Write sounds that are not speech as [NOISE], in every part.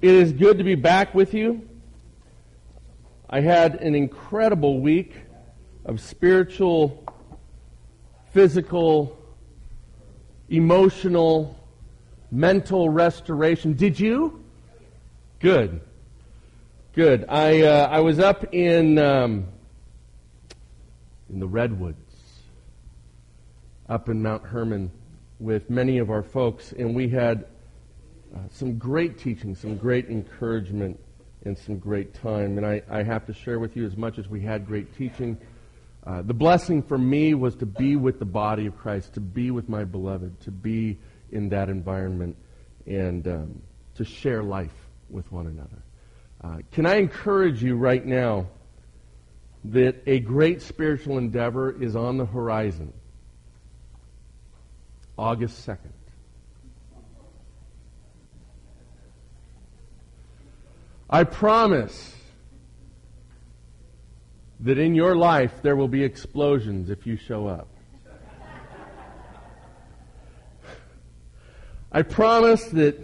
It is good to be back with you. I had an incredible week of spiritual, physical, emotional, mental restoration. Did you? Good. Good. I, uh, I was up in, um, in the Redwoods, up in Mount Hermon with many of our folks, and we had uh, some great teaching, some great encouragement, and some great time. And I, I have to share with you, as much as we had great teaching, uh, the blessing for me was to be with the body of Christ, to be with my beloved, to be in that environment, and um, to share life with one another. Uh, can I encourage you right now that a great spiritual endeavor is on the horizon? August 2nd. I promise that in your life there will be explosions if you show up. I promise that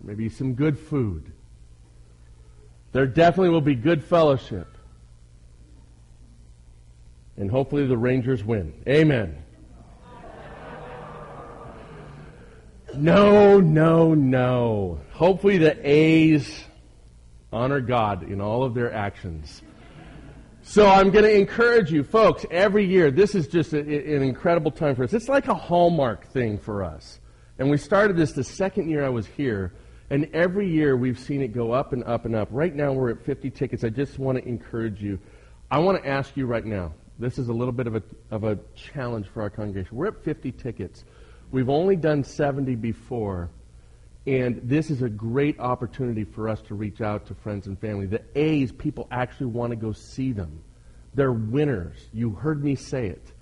maybe some good food. There definitely will be good fellowship. And hopefully the Rangers win. Amen. No, no, no. Hopefully the A's honor God in all of their actions. So I'm going to encourage you, folks, every year, this is just a, an incredible time for us. It's like a hallmark thing for us. And we started this the second year I was here, and every year we've seen it go up and up and up. Right now we're at 50 tickets. I just want to encourage you. I want to ask you right now, this is a little bit of a, of a challenge for our congregation. We're at 50 tickets. We've only done 70 before, and this is a great opportunity for us to reach out to friends and family. The A's, people actually want to go see them. They're winners. You heard me say it.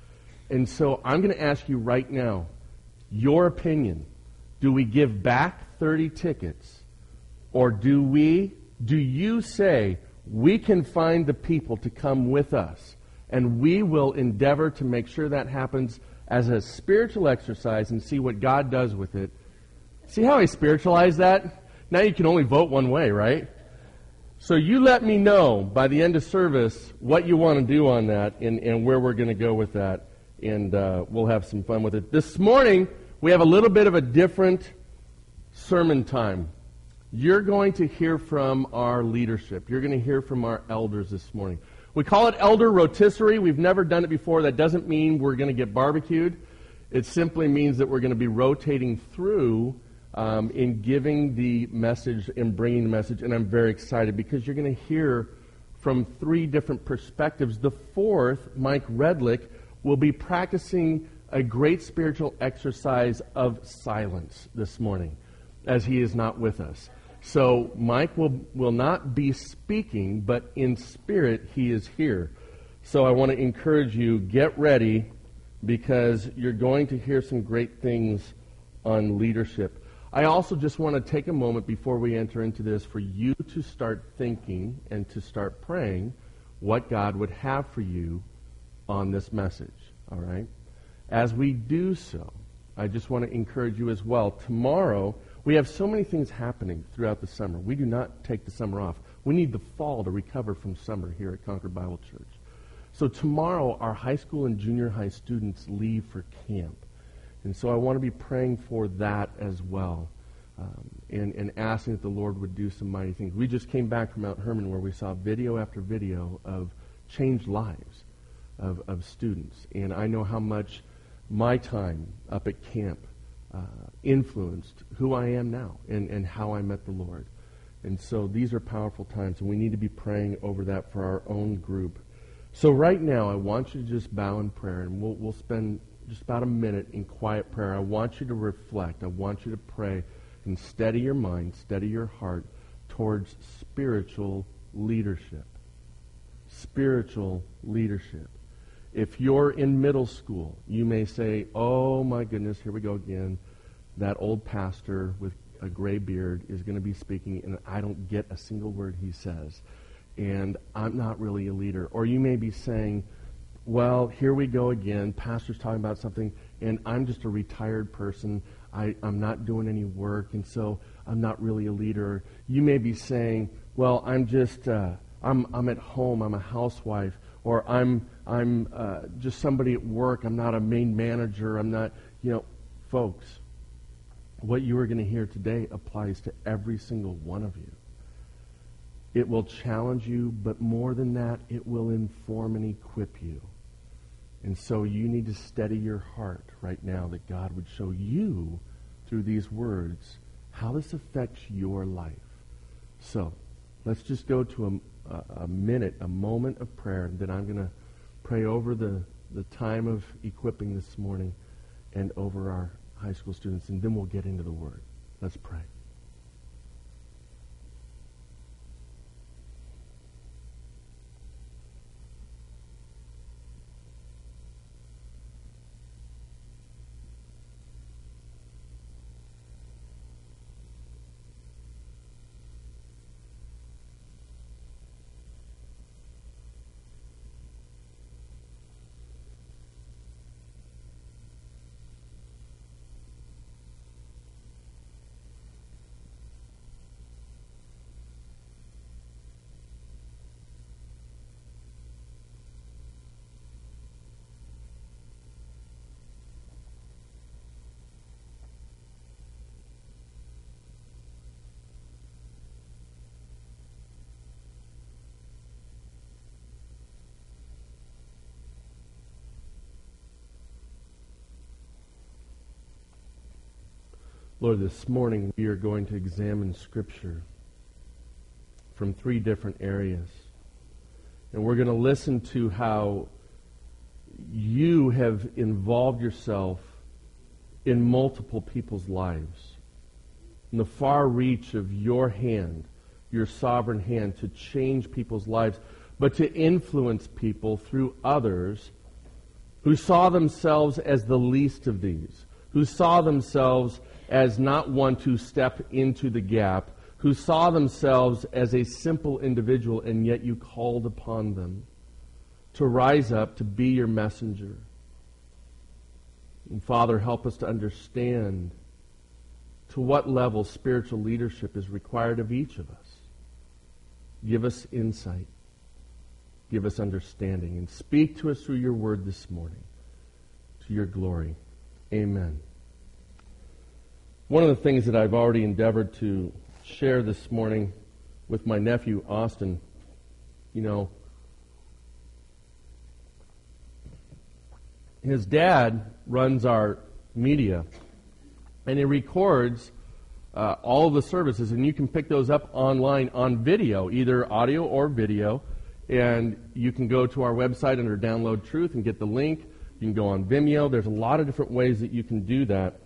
And so I'm going to ask you right now your opinion. Do we give back 30 tickets? Or do we, do you say, we can find the people to come with us? And we will endeavor to make sure that happens as a spiritual exercise and see what God does with it. See how I spiritualize that? Now you can only vote one way, right? So you let me know by the end of service what you want to do on that and, and where we're going to go with that. And uh, we'll have some fun with it. This morning, we have a little bit of a different sermon time. You're going to hear from our leadership. You're going to hear from our elders this morning. We call it elder rotisserie. We've never done it before. That doesn't mean we're going to get barbecued. It simply means that we're going to be rotating through um, in giving the message and bringing the message. And I'm very excited because you're going to hear from three different perspectives. The fourth, Mike Redlick, will be practicing a great spiritual exercise of silence this morning as he is not with us. So Mike will, will not be speaking, but in spirit, he is here. So I want to encourage you, get ready because you're going to hear some great things on leadership. I also just want to take a moment before we enter into this for you to start thinking and to start praying what God would have for you on this message. All right? As we do so, I just want to encourage you as well. Tomorrow, we have so many things happening throughout the summer. We do not take the summer off. We need the fall to recover from summer here at Concord Bible Church. So tomorrow, our high school and junior high students leave for camp. And so I want to be praying for that as well um, and, and asking that the Lord would do some mighty things. We just came back from Mount Hermon where we saw video after video of changed lives of, of students. And I know how much my time up at camp uh, influenced who I am now and, and how I met the Lord. And so these are powerful times, and we need to be praying over that for our own group. So right now, I want you to just bow in prayer, and we'll, we'll spend just about a minute in quiet prayer. I want you to reflect. I want you to pray and steady your mind, steady your heart towards spiritual leadership. Spiritual leadership. If you're in middle school, you may say, oh my goodness, here we go again. That old pastor with a gray beard is going to be speaking, and I don't get a single word he says. And I'm not really a leader. Or you may be saying, well, here we go again. Pastor's talking about something, and I'm just a retired person. I, I'm not doing any work, and so I'm not really a leader. You may be saying, well, I'm just, uh, I'm, I'm at home, I'm a housewife, or I'm, I'm uh, just somebody at work, I'm not a main manager, I'm not, you know, folks, what you are going to hear today applies to every single one of you. It will challenge you, but more than that, it will inform and equip you. And so you need to steady your heart right now that God would show you through these words how this affects your life. So let's just go to a, minute, a moment of prayer, and then I'm going to pray over the, the time of equipping this morning and over our high school students, and then we'll get into the Word. Let's pray. Lord, this morning we are going to examine Scripture from three different areas. And we're going to listen to how you have involved yourself in multiple people's lives. In the far reach of your hand, your sovereign hand, to change people's lives, but to influence people through others who saw themselves as the least of these, who saw themselves as not one to step into the gap, who saw themselves as a simple individual, and yet you called upon them to rise up to be your messenger. And Father, help us to understand to what level spiritual leadership is required of each of us. Give us insight. Give us understanding. And speak to us through your word this morning. To your glory. Amen. One of the things that I've already endeavored to share this morning with my nephew, Austin, you know, his dad runs our media, and he records uh, all of the services, and you can pick those up online on video, either audio or video. And you can go to our website under Download Truth and get the link. You can go on Vimeo. There's a lot of different ways that you can do that.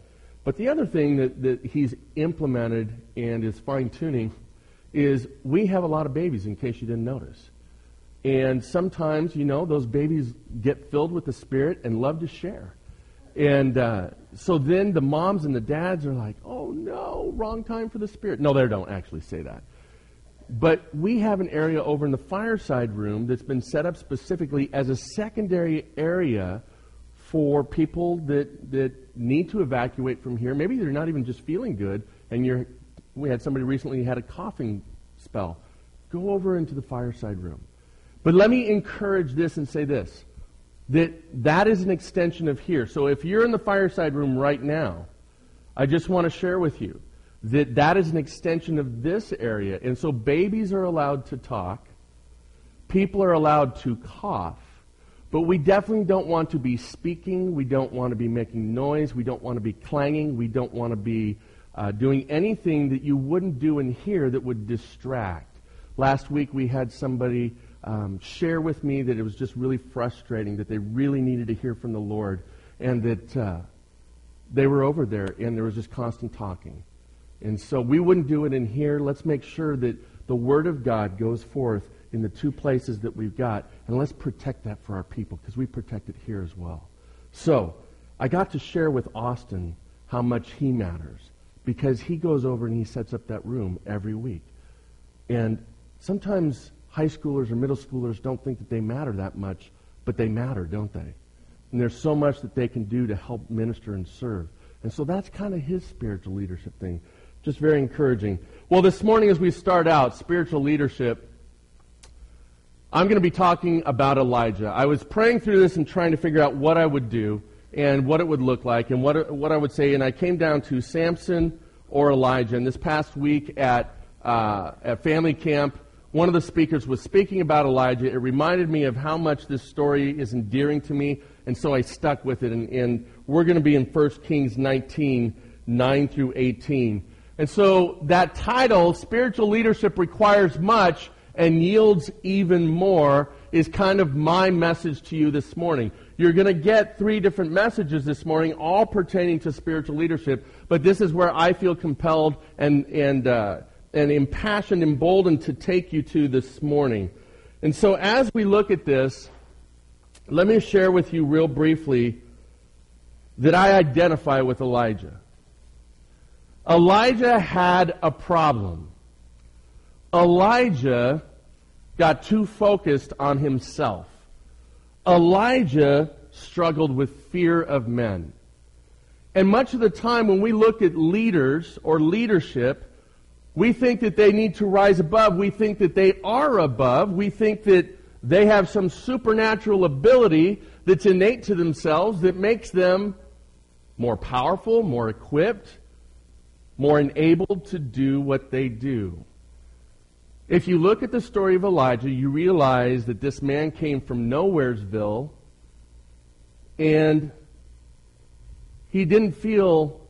But the other thing that, that he's implemented and is fine tuning is we have a lot of babies, in case you didn't notice. And sometimes, you know, those babies get filled with the Spirit and love to share. And uh, so then the moms and the dads are like, oh no, wrong time for the Spirit. No, they don't actually say that. But we have an area over in the fireside room that's been set up specifically as a secondary area for people that, that need to evacuate from here. Maybe they're not even just feeling good, and you're, we had somebody recently had a coughing spell. Go over into the fireside room. But let me encourage this and say this that that is an extension of here. So if you're in the fireside room right now, I just want to share with you that that is an extension of this area. And so babies are allowed to talk, people are allowed to cough, but we definitely don't want to be speaking. We don't want to be making noise. We don't want to be clanging. We don't want to be uh, doing anything that you wouldn't do in here that would distract. Last week we had somebody um, share with me that it was just really frustrating that they really needed to hear from the Lord and that uh, they were over there and there was just constant talking. And so we wouldn't do it in here. Let's make sure that the Word of God goes forth in the two places that we've got, and let's protect that for our people because we protect it here as well. So, I got to share with Austin how much he matters because he goes over and he sets up that room every week. And sometimes high schoolers or middle schoolers don't think that they matter that much, but they matter, don't they? And there's so much that they can do to help minister and serve. And so that's kind of his spiritual leadership thing. Just very encouraging. Well, this morning as we start out, spiritual leadership, I'm going to be talking about Elijah. I was praying through this and trying to figure out what I would do and what it would look like and what, what I would say. And I came down to Samson or Elijah. And this past week at, uh, at family camp, one of the speakers was speaking about Elijah. It reminded me of how much this story is endearing to me. And so I stuck with it. And, and we're going to be in 1 Kings 19, 9 through 18. And so that title, Spiritual Leadership Requires Much, and yields even more is kind of my message to you this morning. You're going to get three different messages this morning, all pertaining to spiritual leadership, but this is where I feel compelled and, and, uh, and impassioned, emboldened to take you to this morning. And so as we look at this, let me share with you real briefly that I identify with Elijah. Elijah had a problem. Elijah got too focused on himself. Elijah struggled with fear of men. And much of the time when we look at leaders or leadership, we think that they need to rise above. We think that they are above. We think that they have some supernatural ability that's innate to themselves that makes them more powerful, more equipped, more enabled to do what they do. If you look at the story of Elijah, you realize that this man came from Nowheresville and he didn't feel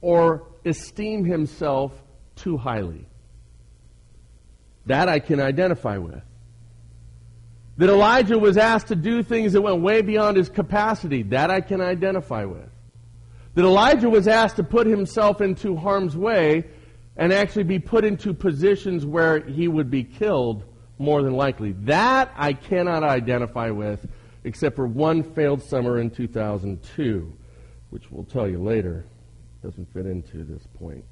or esteem himself too highly. That I can identify with. That Elijah was asked to do things that went way beyond his capacity. That I can identify with. That Elijah was asked to put himself into harm's way and actually be put into positions where he would be killed more than likely. That I cannot identify with, except for one failed summer in 2002, which we'll tell you later. Doesn't fit into this point.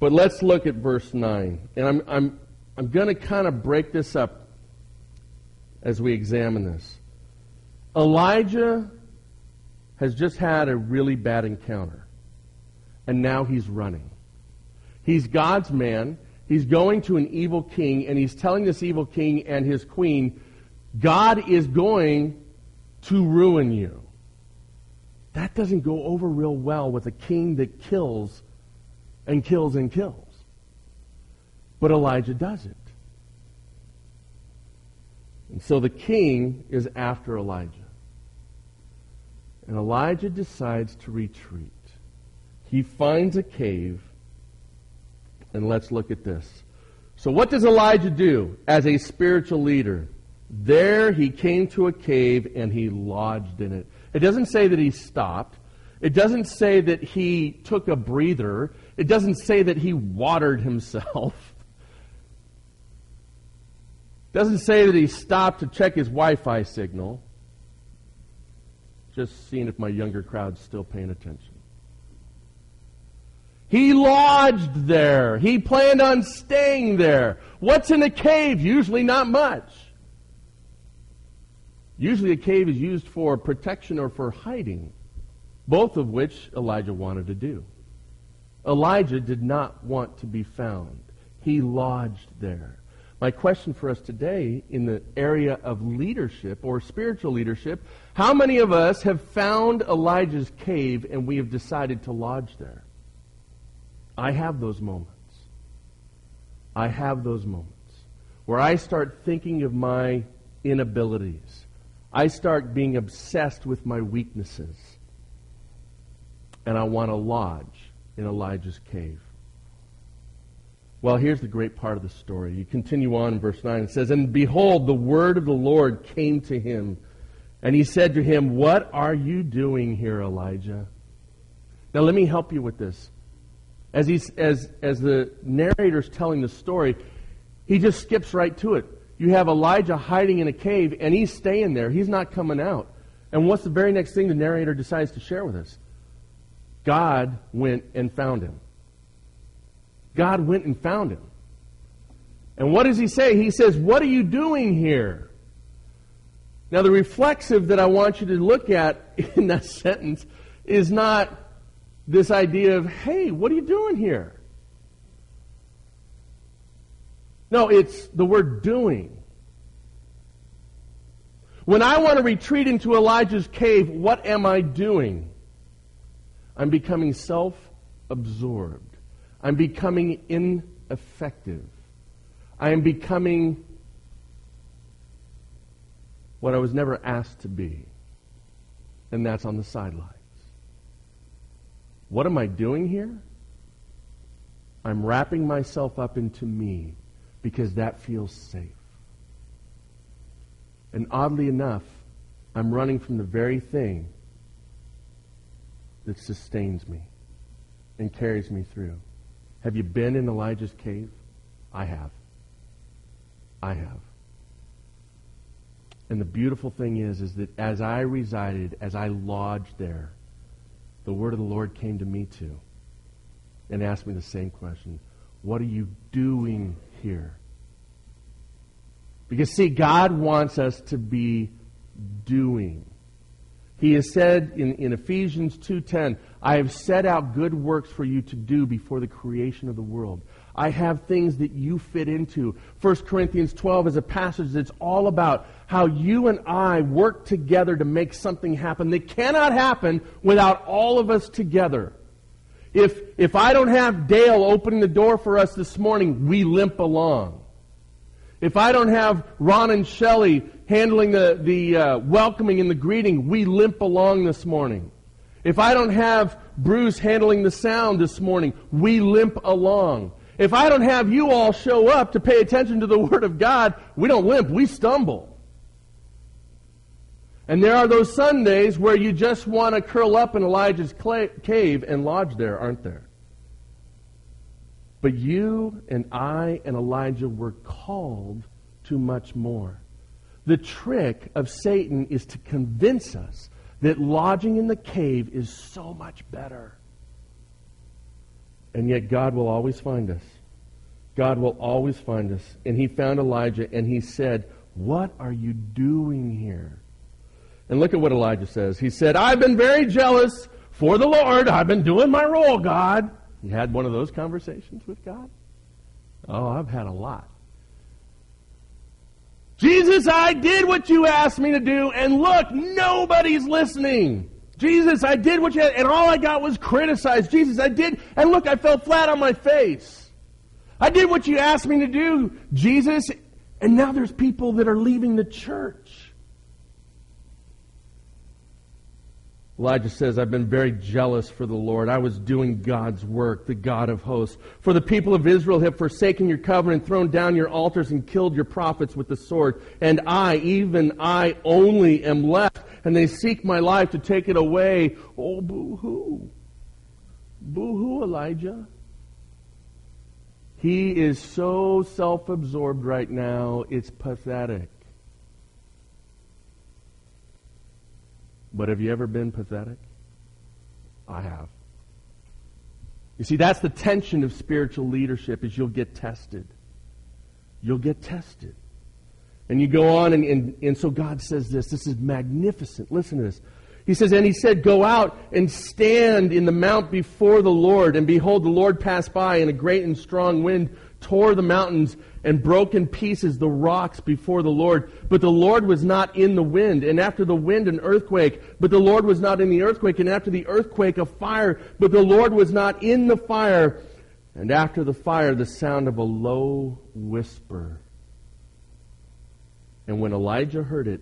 But let's look at verse 9. And I'm, I'm, I'm going to kind of break this up as we examine this. Elijah has just had a really bad encounter, and now he's running. He's God's man. He's going to an evil king, and he's telling this evil king and his queen, God is going to ruin you. That doesn't go over real well with a king that kills and kills and kills. But Elijah does it. And so the king is after Elijah. And Elijah decides to retreat. He finds a cave and let's look at this. So, what does Elijah do as a spiritual leader? There he came to a cave and he lodged in it. It doesn't say that he stopped. It doesn't say that he took a breather. It doesn't say that he watered himself. It [LAUGHS] doesn't say that he stopped to check his Wi Fi signal. Just seeing if my younger crowd's still paying attention. He lodged there. He planned on staying there. What's in a cave? Usually not much. Usually a cave is used for protection or for hiding, both of which Elijah wanted to do. Elijah did not want to be found. He lodged there. My question for us today in the area of leadership or spiritual leadership, how many of us have found Elijah's cave and we have decided to lodge there? I have those moments. I have those moments where I start thinking of my inabilities. I start being obsessed with my weaknesses. And I want to lodge in Elijah's cave. Well, here's the great part of the story. You continue on in verse 9. It says, And behold, the word of the Lord came to him. And he said to him, What are you doing here, Elijah? Now, let me help you with this as, he's, as, as the narrator's telling the story, he just skips right to it. You have Elijah hiding in a cave, and he's staying there. He's not coming out. And what's the very next thing the narrator decides to share with us? God went and found him. God went and found him. And what does he say? He says, What are you doing here? Now, the reflexive that I want you to look at [LAUGHS] in that sentence is not this idea of, hey, what are you doing here? No, it's the word doing. When I want to retreat into Elijah's cave, what am I doing? I'm becoming self absorbed. I'm becoming ineffective. I am becoming what I was never asked to be, and that's on the sidelines. What am I doing here? I'm wrapping myself up into me because that feels safe. And oddly enough, I'm running from the very thing that sustains me and carries me through. Have you been in Elijah's cave? I have. I have. And the beautiful thing is, is that as I resided, as I lodged there, the word of the Lord came to me too and asked me the same question. What are you doing here? Because, see, God wants us to be doing. He has said in, in Ephesians 2.10, I have set out good works for you to do before the creation of the world. I have things that you fit into. 1 Corinthians 12 is a passage that's all about how you and I work together to make something happen that cannot happen without all of us together. If, if I don't have Dale opening the door for us this morning, we limp along. If I don't have Ron and Shelley handling the, the uh, welcoming and the greeting, we limp along this morning. If I don't have Bruce handling the sound this morning, we limp along. If I don't have you all show up to pay attention to the [LAUGHS] Word of God, we don't limp, we stumble. And there are those Sundays where you just want to curl up in Elijah's cave and lodge there, aren't there? But you and I and Elijah were called to much more. The trick of Satan is to convince us that lodging in the cave is so much better. And yet God will always find us. God will always find us. And he found Elijah and he said, What are you doing here? And look at what Elijah says. He said, I've been very jealous for the Lord. I've been doing my role, God. You had one of those conversations with God? Oh, I've had a lot. Jesus, I did what you asked me to do, and look, nobody's listening. Jesus, I did what you had, and all I got was criticized. Jesus, I did, and look, I fell flat on my face. I did what you asked me to do, Jesus, and now there's people that are leaving the church. Elijah says, I've been very jealous for the Lord. I was doing God's work, the God of hosts. For the people of Israel have forsaken your covenant, thrown down your altars, and killed your prophets with the sword. And I, even I only, am left, and they seek my life to take it away. Oh, boo hoo. Boo hoo, Elijah. He is so self absorbed right now, it's pathetic. But have you ever been pathetic? I have. You see, that's the tension of spiritual leadership is you'll get tested. You'll get tested. And you go on, and, and, and so God says this. This is magnificent. Listen to this. He says, And he said, Go out and stand in the mount before the Lord. And behold, the Lord passed by, and a great and strong wind tore the mountains and broke in pieces the rocks before the Lord. But the Lord was not in the wind. And after the wind, an earthquake. But the Lord was not in the earthquake. And after the earthquake, a fire. But the Lord was not in the fire. And after the fire, the sound of a low whisper. And when Elijah heard it,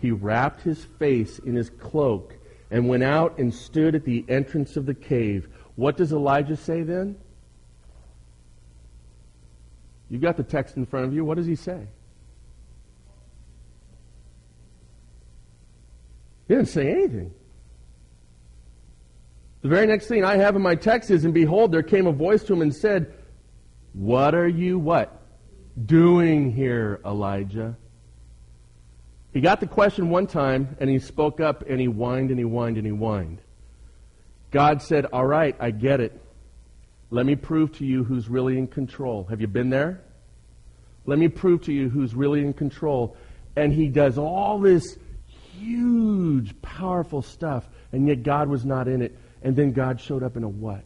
he wrapped his face in his cloak and went out and stood at the entrance of the cave. What does Elijah say then? You've got the text in front of you. What does he say? He didn't say anything. The very next thing I have in my text is, and behold, there came a voice to him and said, What are you what? Doing here, Elijah? He got the question one time, and he spoke up, and he whined, and he whined, and he whined. God said, All right, I get it. Let me prove to you who's really in control. Have you been there? Let me prove to you who's really in control. and he does all this huge, powerful stuff, and yet God was not in it. And then God showed up in a what?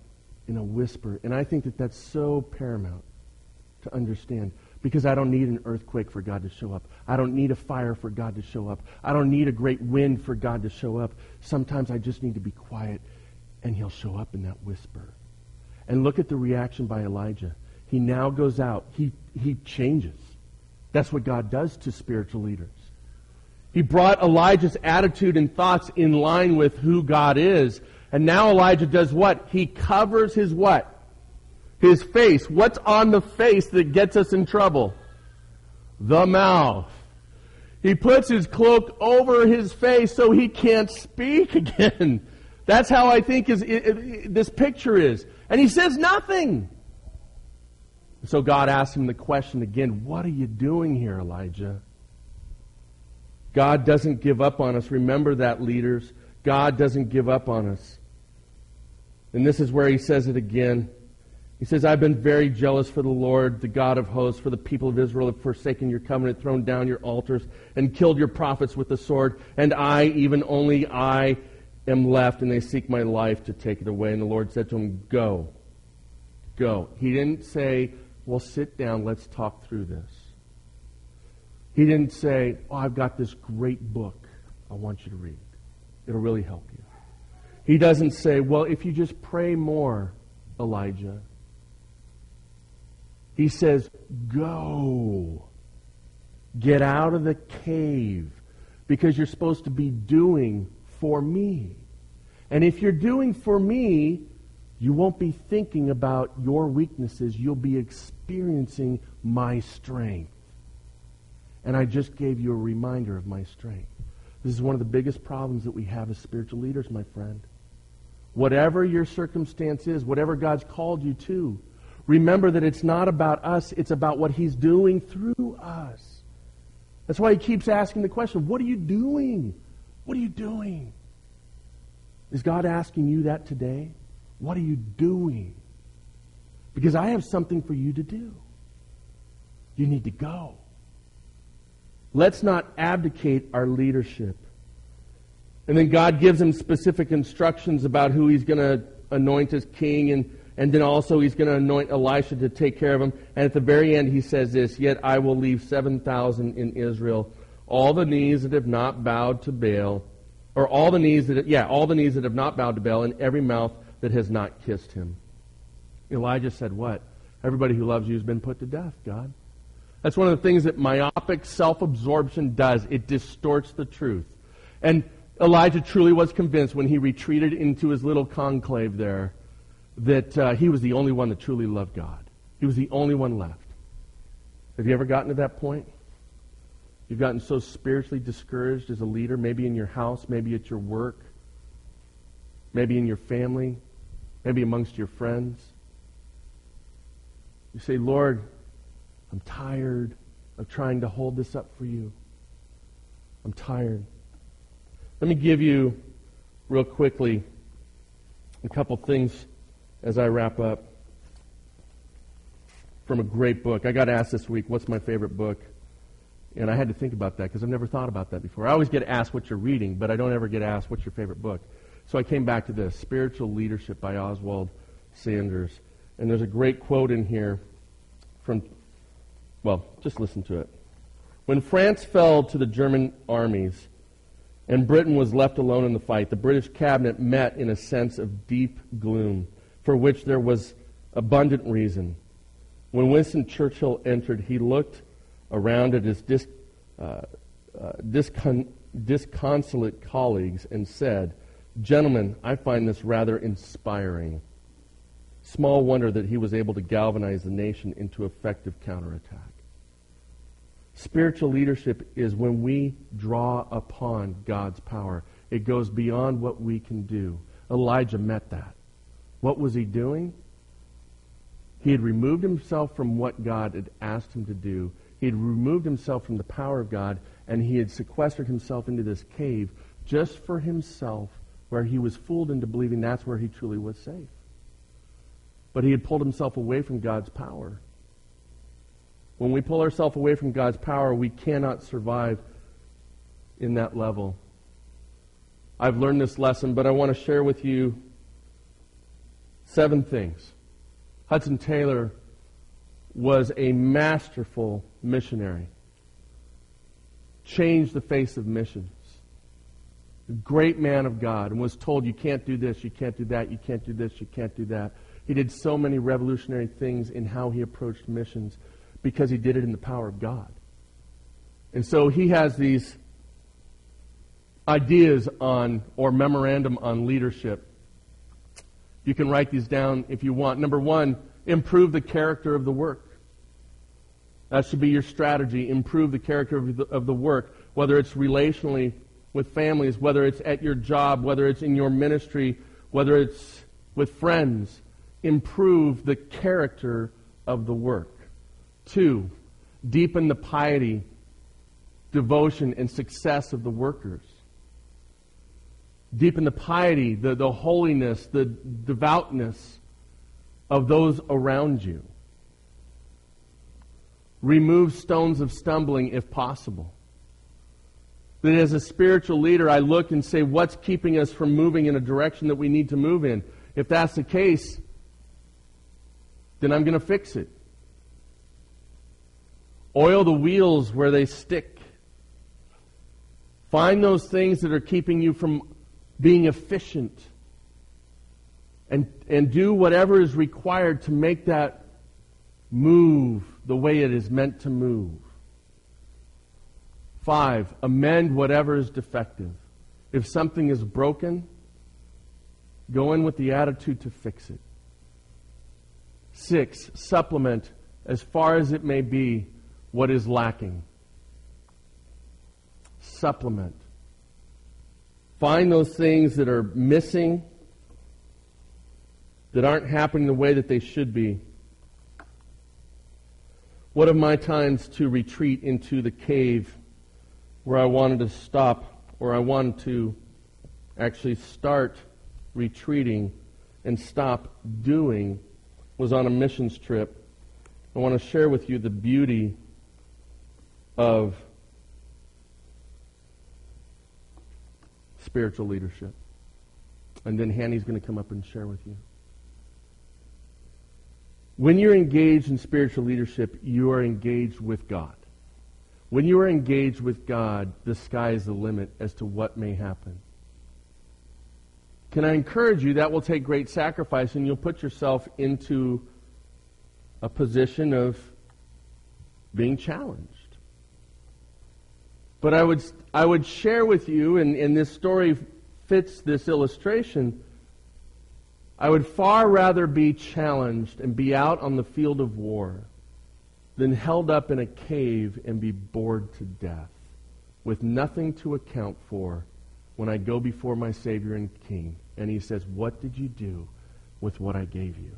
In a whisper. And I think that that's so paramount to understand because I don't need an earthquake for God to show up. I don't need a fire for God to show up. I don't need a great wind for God to show up. Sometimes I just need to be quiet and he'll show up in that whisper. And look at the reaction by Elijah. He now goes out. He, he changes. That's what God does to spiritual leaders. He brought Elijah's attitude and thoughts in line with who God is. And now Elijah does what? He covers his what? His face. What's on the face that gets us in trouble? The mouth. He puts his cloak over his face so he can't speak [LAUGHS] again. That's how I think is, it, it, this picture is. And he says nothing. So God asks him the question again, what are you doing here, Elijah? God doesn't give up on us. Remember that, leaders. God doesn't give up on us. And this is where he says it again. He says, I've been very jealous for the Lord, the God of hosts, for the people of Israel have forsaken your covenant, thrown down your altars, and killed your prophets with the sword. And I, even only I, am left, and they seek my life to take it away. And the Lord said to him, Go. Go. He didn't say, Well, sit down, let's talk through this. He didn't say, Oh, I've got this great book I want you to read. It'll really help you. He doesn't say, Well, if you just pray more, Elijah. He says, Go. Get out of the cave because you're supposed to be doing for me. And if you're doing for me, you won't be thinking about your weaknesses. You'll be experiencing my strength. And I just gave you a reminder of my strength. This is one of the biggest problems that we have as spiritual leaders, my friend. Whatever your circumstance is, whatever God's called you to, remember that it's not about us, it's about what He's doing through us. That's why He keeps asking the question, What are you doing? What are you doing? Is God asking you that today? What are you doing? Because I have something for you to do. You need to go. Let's not abdicate our leadership. And then God gives him specific instructions about who he's going to anoint as king, and, and then also he's going to anoint Elisha to take care of him. And at the very end, he says this Yet I will leave 7,000 in Israel, all the knees that have not bowed to Baal, or all the knees that, yeah, all the knees that have not bowed to Baal, and every mouth that has not kissed him. Elijah said, What? Everybody who loves you has been put to death, God. That's one of the things that myopic self absorption does. It distorts the truth. And Elijah truly was convinced when he retreated into his little conclave there that uh, he was the only one that truly loved God. He was the only one left. Have you ever gotten to that point? You've gotten so spiritually discouraged as a leader, maybe in your house, maybe at your work, maybe in your family, maybe amongst your friends. You say, Lord, I'm tired of trying to hold this up for you. I'm tired. Let me give you, real quickly, a couple things as I wrap up from a great book. I got asked this week, what's my favorite book? And I had to think about that because I've never thought about that before. I always get asked what you're reading, but I don't ever get asked what's your favorite book. So I came back to this Spiritual Leadership by Oswald Sanders. And there's a great quote in here from well, just listen to it. When France fell to the German armies and Britain was left alone in the fight, the British cabinet met in a sense of deep gloom, for which there was abundant reason. When Winston Churchill entered, he looked around at his dis, uh, uh, discon- disconsolate colleagues and said, Gentlemen, I find this rather inspiring. Small wonder that he was able to galvanize the nation into effective counterattack. Spiritual leadership is when we draw upon God's power. It goes beyond what we can do. Elijah met that. What was he doing? He had removed himself from what God had asked him to do. He had removed himself from the power of God, and he had sequestered himself into this cave just for himself, where he was fooled into believing that's where he truly was safe. But he had pulled himself away from God's power. When we pull ourselves away from God's power, we cannot survive in that level. I've learned this lesson, but I want to share with you seven things. Hudson Taylor was a masterful missionary, changed the face of missions. A great man of God, and was told, You can't do this, you can't do that, you can't do this, you can't do that. He did so many revolutionary things in how he approached missions because he did it in the power of God. And so he has these ideas on, or memorandum on leadership. You can write these down if you want. Number one, improve the character of the work. That should be your strategy. Improve the character of the, of the work, whether it's relationally with families, whether it's at your job, whether it's in your ministry, whether it's with friends. Improve the character of the work. Two, deepen the piety, devotion, and success of the workers. Deepen the piety, the, the holiness, the devoutness of those around you. Remove stones of stumbling if possible. That as a spiritual leader, I look and say, what's keeping us from moving in a direction that we need to move in? If that's the case, then I'm going to fix it. Oil the wheels where they stick. Find those things that are keeping you from being efficient. And, and do whatever is required to make that move the way it is meant to move. Five, amend whatever is defective. If something is broken, go in with the attitude to fix it. Six, supplement as far as it may be what is lacking. Supplement. Find those things that are missing, that aren't happening the way that they should be. One of my times to retreat into the cave where I wanted to stop, or I wanted to actually start retreating and stop doing, was on a missions trip. I want to share with you the beauty of spiritual leadership. And then Hanny's going to come up and share with you. When you're engaged in spiritual leadership, you are engaged with God. When you are engaged with God, the sky is the limit as to what may happen. Can I encourage you that will take great sacrifice and you'll put yourself into a position of being challenged. But I would, I would share with you, and, and this story fits this illustration, I would far rather be challenged and be out on the field of war than held up in a cave and be bored to death with nothing to account for when I go before my Savior and King. And he says, What did you do with what I gave you?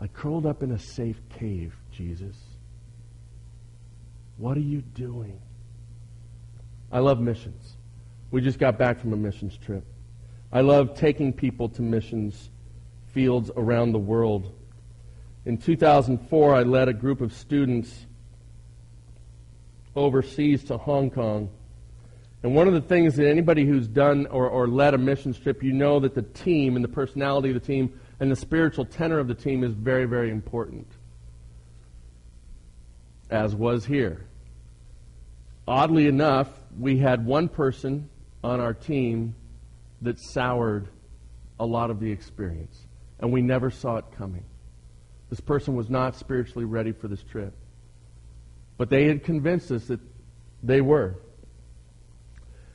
I curled up in a safe cave, Jesus. What are you doing? I love missions. We just got back from a missions trip. I love taking people to missions fields around the world. In 2004, I led a group of students overseas to Hong Kong. And one of the things that anybody who's done or, or led a missions trip, you know that the team and the personality of the team and the spiritual tenor of the team is very, very important. As was here. Oddly enough, we had one person on our team that soured a lot of the experience, and we never saw it coming. This person was not spiritually ready for this trip. But they had convinced us that they were.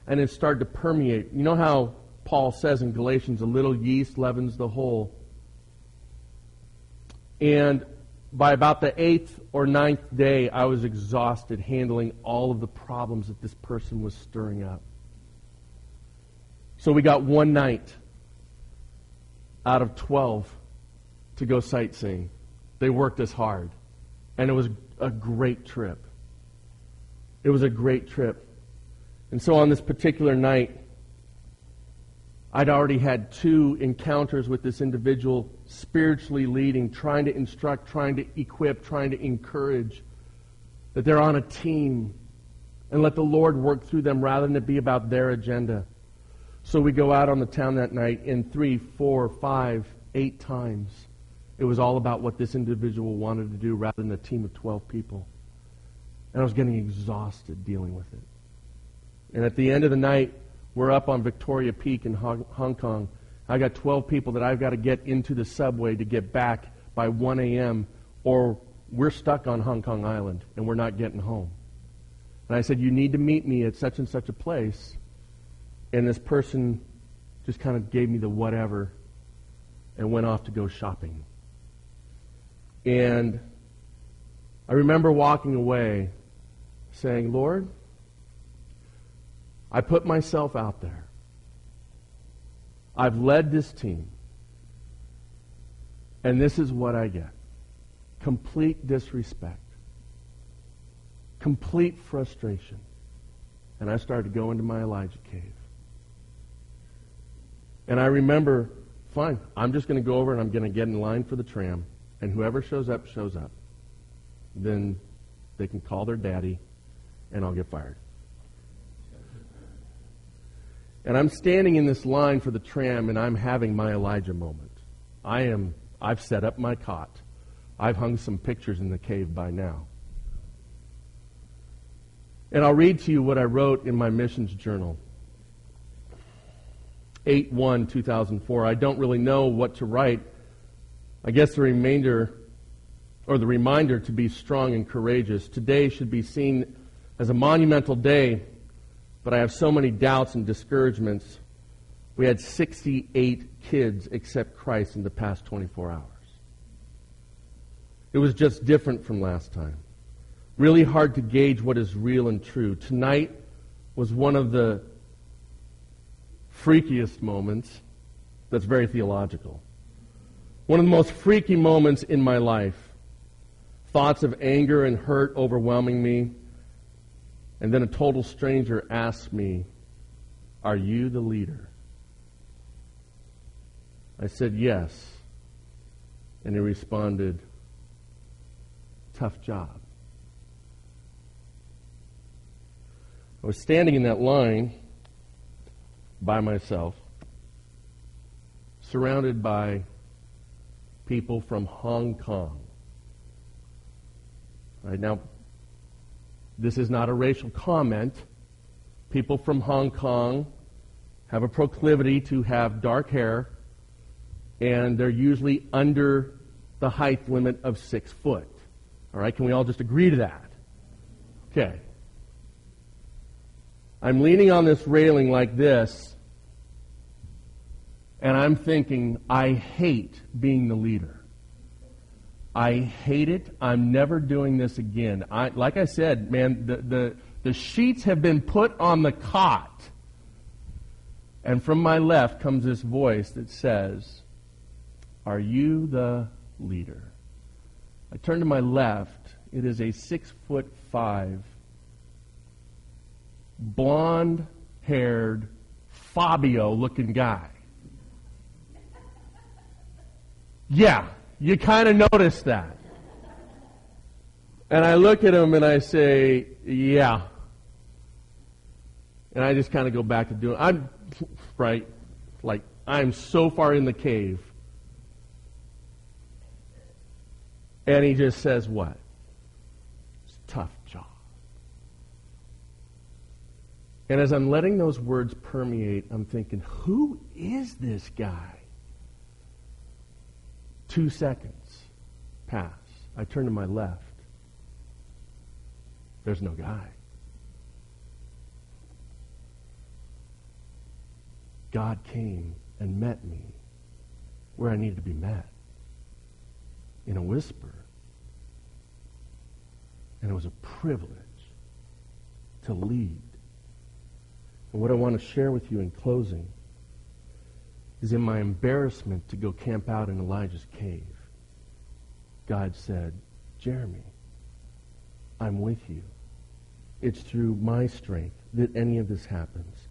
And it started to permeate. You know how Paul says in Galatians, a little yeast leavens the whole. And by about the eighth or ninth day, I was exhausted handling all of the problems that this person was stirring up. So we got one night out of 12 to go sightseeing. They worked us hard. And it was a great trip. It was a great trip. And so on this particular night, I'd already had two encounters with this individual, spiritually leading, trying to instruct, trying to equip, trying to encourage, that they're on a team and let the Lord work through them rather than it be about their agenda. So we go out on the town that night, in three, four, five, eight times, it was all about what this individual wanted to do rather than a team of 12 people. And I was getting exhausted dealing with it. And at the end of the night, we're up on Victoria Peak in Hong Kong. I got 12 people that I've got to get into the subway to get back by 1 a.m. or we're stuck on Hong Kong Island and we're not getting home. And I said, You need to meet me at such and such a place. And this person just kind of gave me the whatever and went off to go shopping. And I remember walking away saying, Lord, I put myself out there. I've led this team. And this is what I get complete disrespect, complete frustration. And I started to go into my Elijah cave. And I remember, fine, I'm just going to go over and I'm going to get in line for the tram. And whoever shows up, shows up. Then they can call their daddy and I'll get fired. And I'm standing in this line for the tram and I'm having my Elijah moment. I am, I've set up my cot. I've hung some pictures in the cave by now. And I'll read to you what I wrote in my missions journal. 8 1 2004. I don't really know what to write. I guess the remainder, or the reminder to be strong and courageous. Today should be seen as a monumental day, but I have so many doubts and discouragements. We had 68 kids accept Christ in the past 24 hours. It was just different from last time. Really hard to gauge what is real and true. Tonight was one of the freakiest moments that's very theological. One of the most freaky moments in my life. Thoughts of anger and hurt overwhelming me. And then a total stranger asked me, Are you the leader? I said, Yes. And he responded, Tough job. I was standing in that line by myself, surrounded by people from Hong Kong. Right now, this is not a racial comment. People from Hong Kong have a proclivity to have dark hair, and they're usually under the height limit of six foot. All right, can we all just agree to that? Okay. I'm leaning on this railing like this, and I'm thinking, I hate being the leader. I hate it. I'm never doing this again. I, like I said, man, the, the, the sheets have been put on the cot. And from my left comes this voice that says, Are you the leader? I turn to my left. It is a six foot five, blonde haired, Fabio looking guy. Yeah, you kind of notice that. And I look at him and I say, yeah. And I just kind of go back to doing, I'm, right, like, I'm so far in the cave. And he just says, what? It's tough job. And as I'm letting those words permeate, I'm thinking, who is this guy? Two seconds pass. I turn to my left. There's no guy. God came and met me where I needed to be met in a whisper. And it was a privilege to lead. And what I want to share with you in closing is in my embarrassment to go camp out in Elijah's cave. God said, Jeremy, I'm with you. It's through my strength that any of this happens.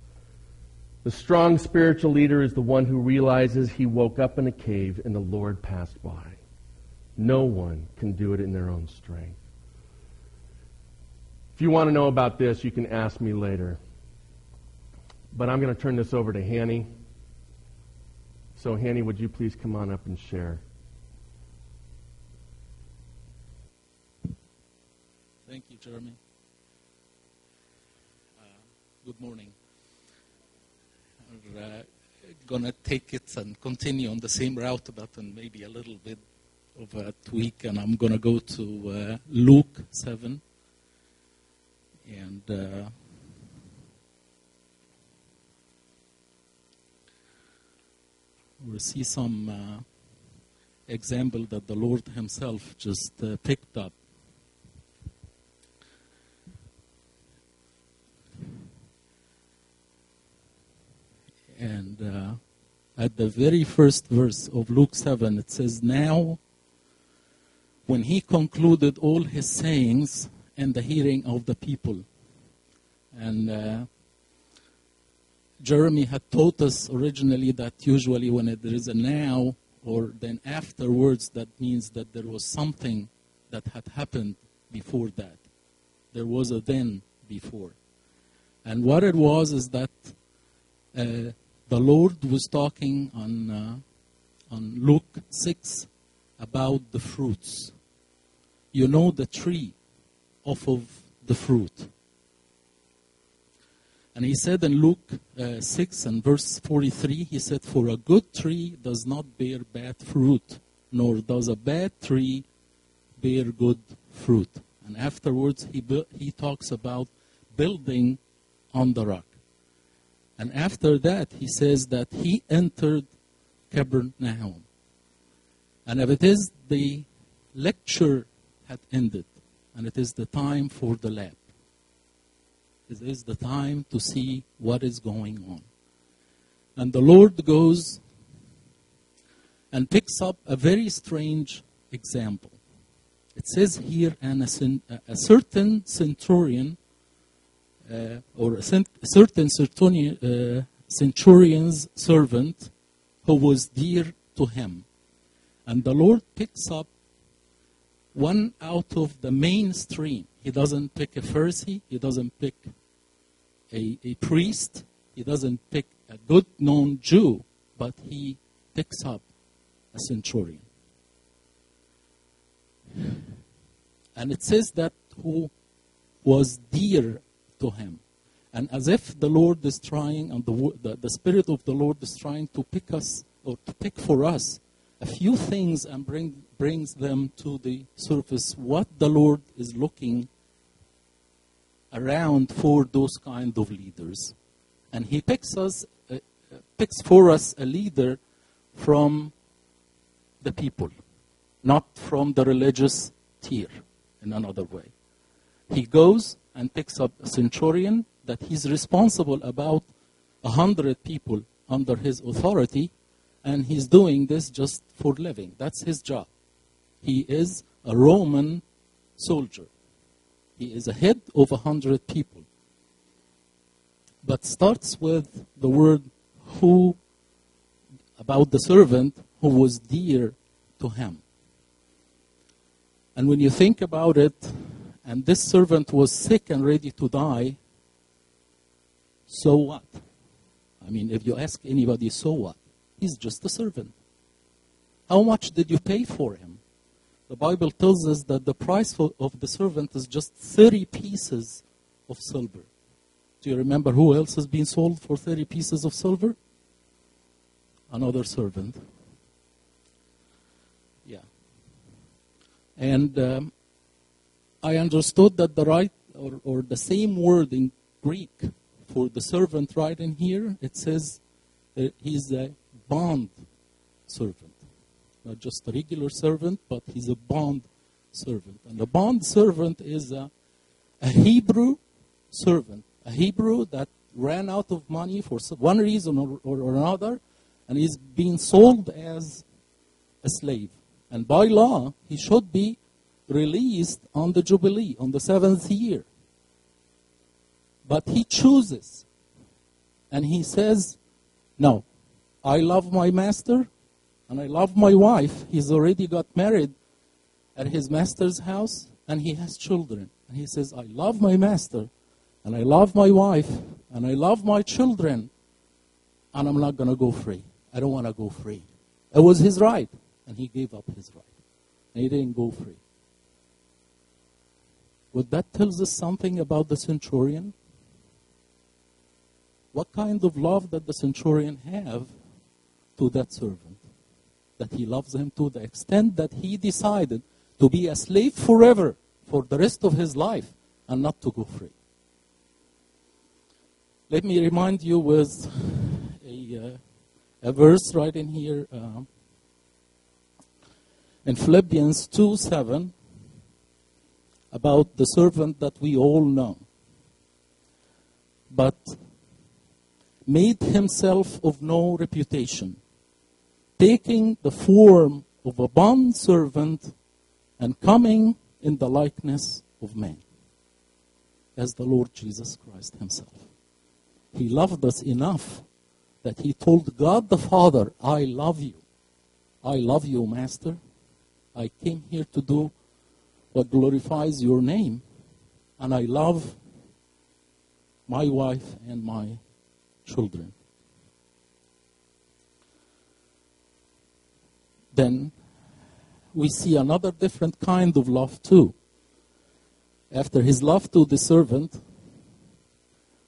The strong spiritual leader is the one who realizes he woke up in a cave and the Lord passed by. No one can do it in their own strength. If you want to know about this, you can ask me later. But I'm going to turn this over to Hanny. So, Hanny, would you please come on up and share? Thank you, Jeremy. Uh, good morning. We're uh, going to take it and continue on the same route, but and maybe a little bit of a tweak, and I'm going to go to uh, Luke 7. And we'll see some uh, example that the Lord Himself just uh, picked up. And uh, at the very first verse of Luke 7, it says, Now, when he concluded all his sayings in the hearing of the people, and uh, Jeremy had taught us originally that usually when there is a now or then afterwards, that means that there was something that had happened before that. There was a then before. And what it was is that uh, the Lord was talking on, uh, on Luke 6 about the fruits. You know the tree off of the fruit. And he said in Luke uh, 6 and verse 43, he said, For a good tree does not bear bad fruit, nor does a bad tree bear good fruit. And afterwards, he, bu- he talks about building on the rock. And after that, he says that he entered Capernaum. And if it is the lecture had ended, and it is the time for the lab, it is the time to see what is going on. And the Lord goes and picks up a very strange example. It says here, and a, certain centurion uh, or a, a certain centurion, uh, centurion's servant who was dear to him. And the Lord picks up one out of the mainstream. He doesn't pick a Pharisee, he doesn't pick a, a priest, he doesn't pick a good known Jew, but he picks up a centurion. And it says that who was dear to him. And as if the Lord is trying, and the, the, the Spirit of the Lord is trying to pick us, or to pick for us, a few things and bring, brings them to the surface. What the Lord is looking around for those kind of leaders. And He picks us, uh, picks for us a leader from the people, not from the religious tier in another way. He goes and picks up a centurion that he's responsible about a hundred people under his authority, and he's doing this just for living. That's his job. He is a Roman soldier. He is a head of a hundred people. But starts with the word who about the servant who was dear to him. And when you think about it, and this servant was sick and ready to die, so what? I mean, if you ask anybody, so what? He's just a servant. How much did you pay for him? The Bible tells us that the price for, of the servant is just 30 pieces of silver. Do you remember who else has been sold for 30 pieces of silver? Another servant. Yeah. And um, I understood that the right or, or the same word in Greek for the servant right in here, it says uh, he's a bond servant. Not just a regular servant, but he's a bond servant. And a bond servant is a, a Hebrew servant, a Hebrew that ran out of money for one reason or, or, another, and is being sold as a slave. And by law, he should be released on the Jubilee, on the seventh year. But he chooses. And he says, No, I love my master and I love my wife. He's already got married at his master's house and he has children. And he says, I love my master, and I love my wife, and I love my children, and I'm not going to go free. I don't want to go free. It was his right, and he gave up his right. And he didn't go free. Would that tells us something about the centurion? What kind of love did the centurion have to that servant? That he loves him to the extent that he decided to be a slave forever for the rest of his life and not to go free. Let me remind you with a, uh, a verse right in here uh, in Philippians 2 7 about the servant that we all know. But made himself of no reputation, taking the form of a bond servant and coming in the likeness of man, as the Lord Jesus Christ himself. He loved us enough that he told God the Father, I love you. I love you, Master. I came here to do what glorifies your name. And I love my wife and my children. Then we see another different kind of love too. After his love to the servant,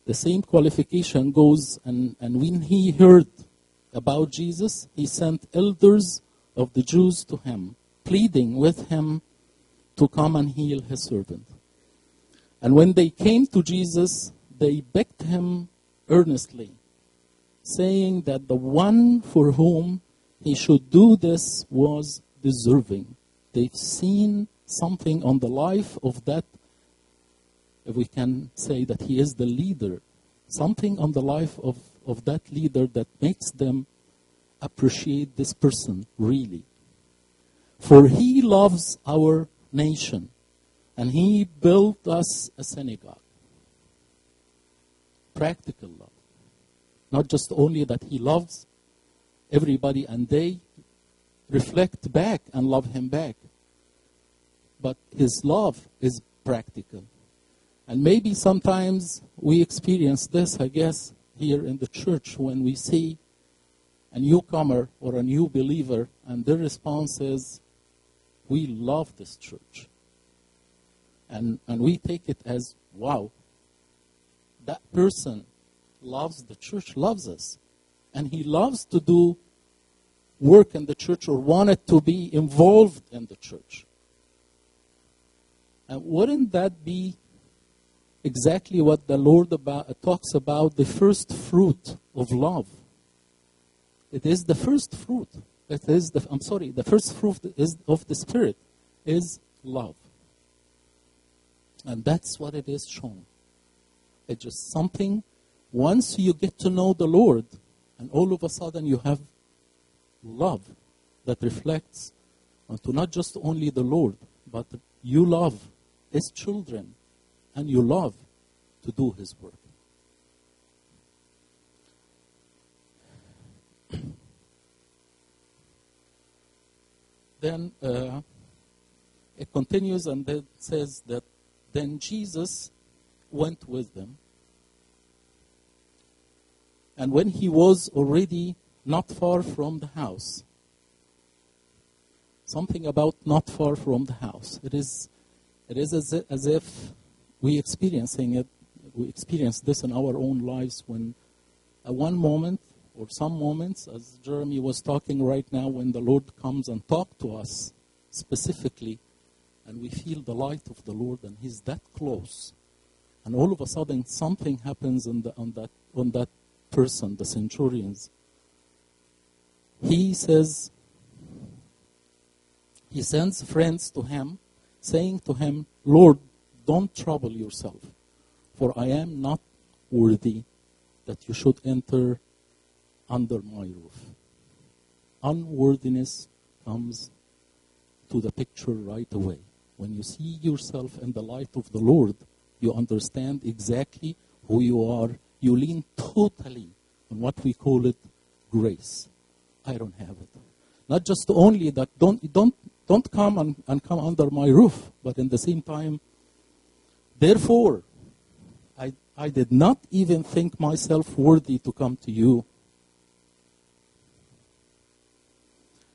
the same qualification goes, and, and when he heard about Jesus, he sent elders of the Jews to him, pleading with him to come and heal his servant. And when they came to Jesus, they begged him earnestly, saying that the one for whom he should do this was deserving. They've seen something on the life of that, if we can say that he is the leader, something on the life of, of that leader that makes them appreciate this person really. For he loves our nation and he built us a synagogue. Practical love. Not just only that he loves everybody and they reflect back and love him back. But his love is practical. And maybe sometimes we experience this, I guess, here in the church when we see a newcomer or a new believer and their response is, We love this church. And, and we take it as, wow, that person loves the church, loves us. And he loves to do work in the church or wanted to be involved in the church. And wouldn't that be exactly what the Lord about, uh, talks about the first fruit of love? It is the first fruit. It is the, I'm sorry, the first fruit is of the Spirit is love. And that's what it is shown. It's just something, once you get to know the Lord, and all of a sudden you have love that reflects to not just only the Lord, but you love His children and you love to do His work. [CLEARS THROAT] then uh, it continues and it says that then Jesus went with them. And when he was already not far from the house. Something about not far from the house. It is, it is as, if, as if we experiencing it. We experience this in our own lives when, at one moment or some moments, as Jeremy was talking right now, when the Lord comes and talks to us specifically, and we feel the light of the Lord, and He's that close, and all of a sudden something happens on, the, on that on that person, the centurions, he says, he sends friends to him, saying to him, Lord, don't trouble yourself, for I am not worthy that you should enter under my roof. Unworthiness comes to the picture right away. When you see yourself in the light of the Lord, you understand exactly who you are. You lean totally on what we call it grace. I don't have it. Not just only that, don't, don't, don't come and, and come under my roof, but in the same time, Therefore, I, I did not even think myself worthy to come to you.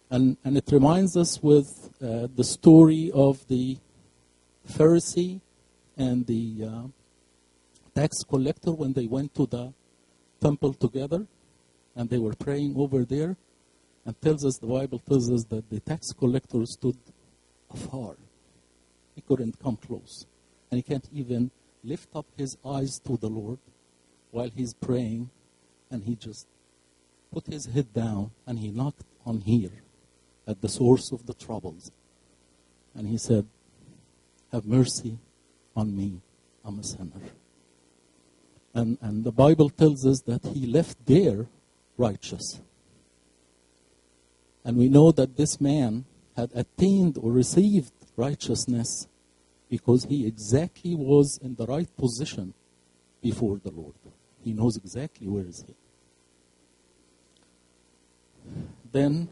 And, and it reminds us with uh, the story of the Pharisee and the uh, tax collector when they went to the temple together and they were praying over there and tells us the bible tells us that the tax collector stood afar. He couldn't come close. And he can't even lift up his eyes to the lord while he's praying. And he just put his head down and he knocked on here at the source of the troubles. And he said have mercy on me. I'm a sinner and, and the Bible tells us that he left there righteous. And we know that this man had attained or received righteousness because he exactly was in the right position before the Lord. He knows exactly where is he. Then,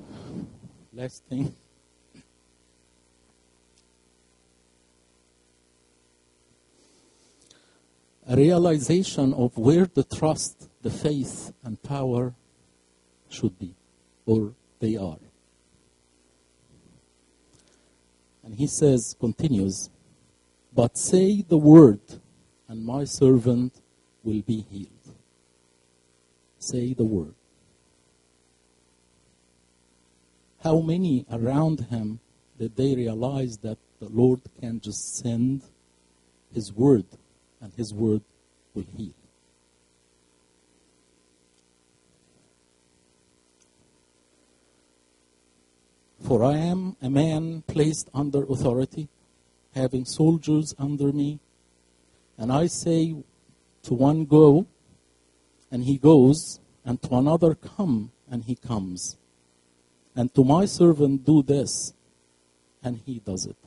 last thing. A realization of where the trust, the faith, and power should be, or they are. And he says, continues, but say the word, and my servant will be healed. Say the word. How many around him did they realize that the Lord can just send his word and his word will heal. For I am a man placed under authority, having soldiers under me, and I say to one, Go, and he goes, and to another, Come, and he comes. And to my servant, Do this, and he does it.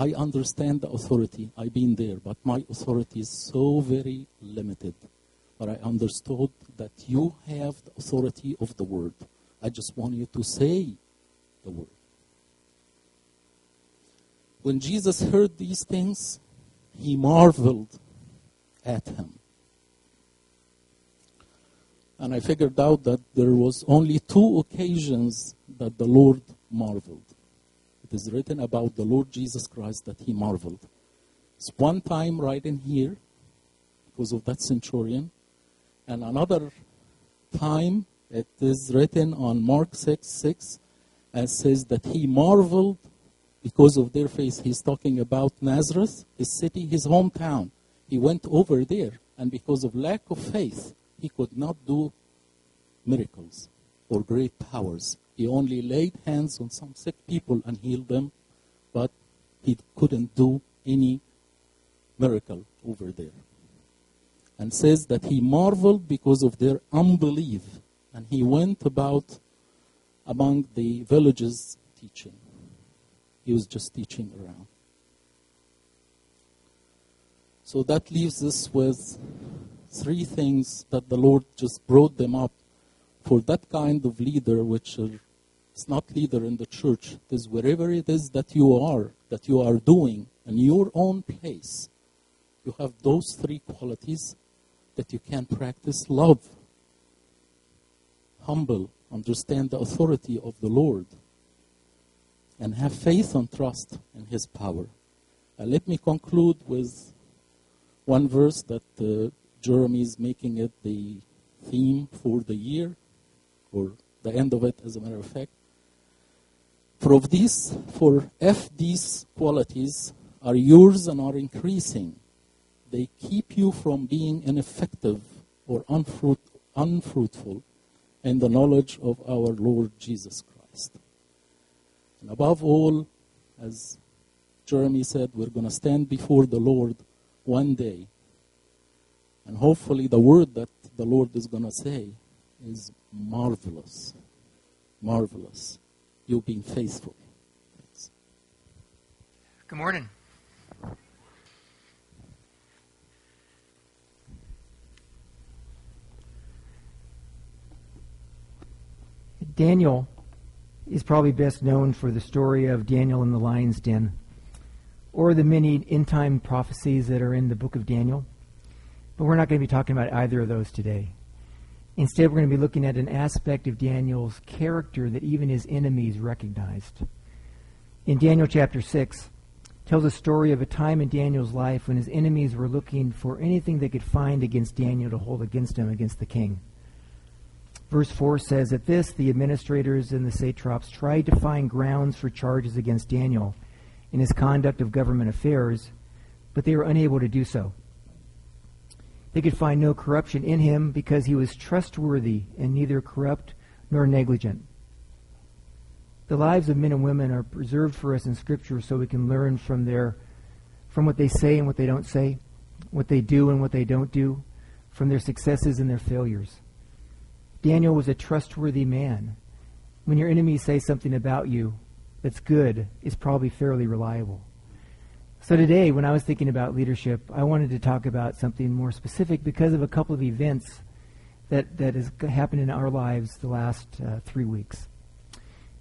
I understand the authority. I've been there, but my authority is so very limited. But I understood that you have the authority of the word. I just want you to say the word. When Jesus heard these things, he marveled at him. And I figured out that there was only two occasions that the Lord marveled it is written about the Lord Jesus Christ that he marveled. It's one time right in here because of that centurion, and another time it is written on Mark 6 6 and says that he marveled because of their faith. He's talking about Nazareth, his city, his hometown. He went over there, and because of lack of faith, he could not do miracles or great powers. He only laid hands on some sick people and healed them, but he couldn't do any miracle over there. And says that he marveled because of their unbelief. And he went about among the villages teaching. He was just teaching around. So that leaves us with three things that the Lord just brought them up for that kind of leader, which are it's not leader in the church. It is wherever it is that you are, that you are doing in your own place. You have those three qualities that you can practice love, humble, understand the authority of the Lord, and have faith and trust in His power. Uh, let me conclude with one verse that uh, Jeremy is making it the theme for the year, or the end of it, as a matter of fact. For these, for if these qualities are yours and are increasing, they keep you from being ineffective or unfruit, unfruitful in the knowledge of our Lord Jesus Christ. And above all, as Jeremy said, we're going to stand before the Lord one day. And hopefully, the word that the Lord is going to say is marvelous. Marvelous. You've been faithful. Good morning. Daniel is probably best known for the story of Daniel in the lion's den. or the many end time prophecies that are in the book of Daniel. But we're not going to be talking about either of those today. Instead, we're going to be looking at an aspect of Daniel's character that even his enemies recognized. In Daniel chapter 6, tells a story of a time in Daniel's life when his enemies were looking for anything they could find against Daniel to hold against him against the king. Verse 4 says, At this, the administrators and the satraps tried to find grounds for charges against Daniel in his conduct of government affairs, but they were unable to do so. They could find no corruption in him because he was trustworthy and neither corrupt nor negligent. The lives of men and women are preserved for us in Scripture so we can learn from their from what they say and what they don't say, what they do and what they don't do, from their successes and their failures. Daniel was a trustworthy man. When your enemies say something about you that's good, it's probably fairly reliable. So today, when I was thinking about leadership, I wanted to talk about something more specific because of a couple of events that, that has happened in our lives the last uh, three weeks.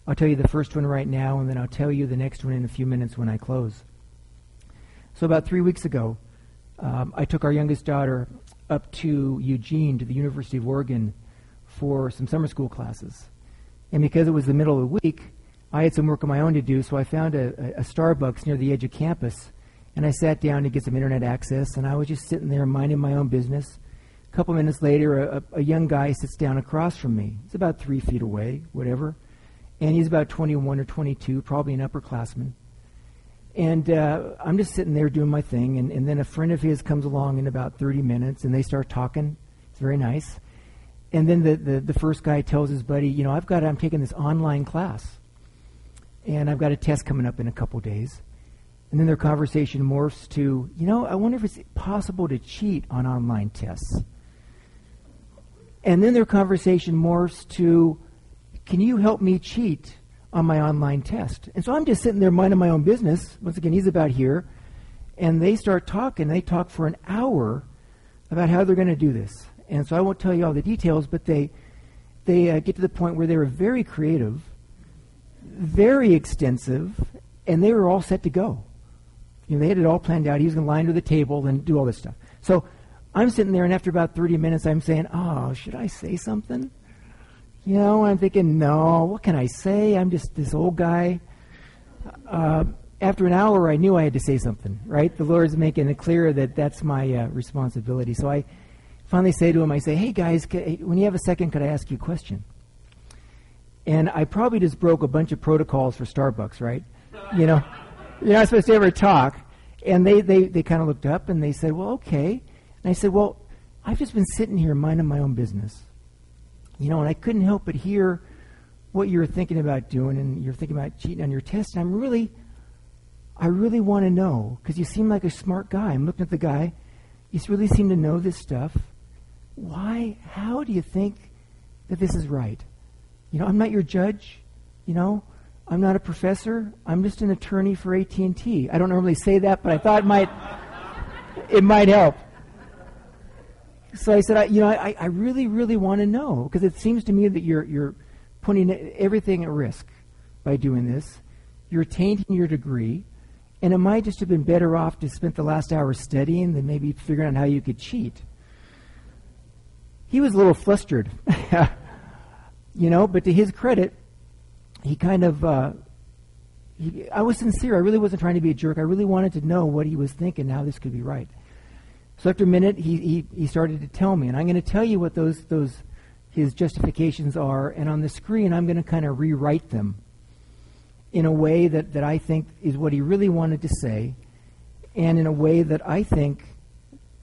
I'll tell you the first one right now, and then I'll tell you the next one in a few minutes when I close. So about three weeks ago, um, I took our youngest daughter up to Eugene, to the University of Oregon, for some summer school classes. And because it was the middle of the week, I had some work of my own to do, so I found a, a, Starbucks near the edge of campus, and I sat down to get some internet access, and I was just sitting there minding my own business. A couple minutes later, a, a young guy sits down across from me. He's about three feet away, whatever, and he's about 21 or 22, probably an upperclassman. And uh, I'm just sitting there doing my thing, and, and then a friend of his comes along in about 30 minutes, and they start talking. It's very nice. And then the, the, the first guy tells his buddy, you know, I've got, I'm taking this online class and I've got a test coming up in a couple days. And then their conversation morphs to, you know, I wonder if it's possible to cheat on online tests. And then their conversation morphs to, can you help me cheat on my online test? And so I'm just sitting there minding my own business. Once again, he's about here. And they start talking. They talk for an hour about how they're going to do this. And so I won't tell you all the details, but they, they uh, get to the point where they were very creative very extensive, and they were all set to go. You know, they had it all planned out. He was going to lie under the table and do all this stuff. So I'm sitting there, and after about 30 minutes, I'm saying, "Oh, should I say something?" You know, I'm thinking, "No, what can I say? I'm just this old guy." Uh, after an hour, I knew I had to say something. Right? The Lord's making it clear that that's my uh, responsibility. So I finally say to him, "I say, hey guys, when you have a second, could I ask you a question?" And I probably just broke a bunch of protocols for Starbucks, right? You know, [LAUGHS] you're not supposed to ever talk. And they, they, they kind of looked up and they said, well, okay. And I said, well, I've just been sitting here minding my own business. You know, and I couldn't help but hear what you were thinking about doing and you're thinking about cheating on your test. And I'm really, I really want to know because you seem like a smart guy. I'm looking at the guy. You really seem to know this stuff. Why, how do you think that this is right? You know, I'm not your judge. You know, I'm not a professor. I'm just an attorney for AT&T. I don't normally say that, but I thought it might it might help. So I said, I, you know, I, I really, really want to know because it seems to me that you're you're putting everything at risk by doing this. You're tainting your degree, and it might just have been better off to spend the last hour studying than maybe figuring out how you could cheat. He was a little flustered. [LAUGHS] you know, but to his credit, he kind of, uh, he, I was sincere. I really wasn't trying to be a jerk. I really wanted to know what he was thinking, how this could be right. So after a minute, he, he, he started to tell me, and I'm going to tell you what those, those, his justifications are, and on the screen, I'm going to kind of rewrite them in a way that, that I think is what he really wanted to say, and in a way that I think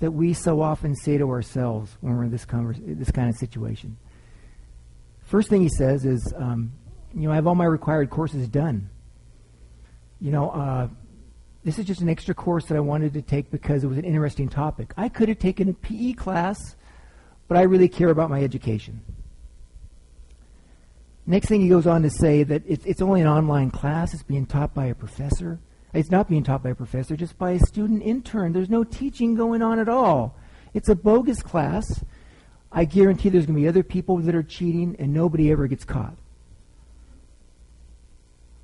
that we so often say to ourselves when we're in this, converse, this kind of situation. First thing he says is, um, you know, I have all my required courses done. You know, uh, this is just an extra course that I wanted to take because it was an interesting topic. I could have taken a PE class, but I really care about my education. Next thing he goes on to say that it's, it's only an online class. It's being taught by a professor. It's not being taught by a professor, just by a student intern. There's no teaching going on at all. It's a bogus class. I guarantee there's going to be other people that are cheating and nobody ever gets caught.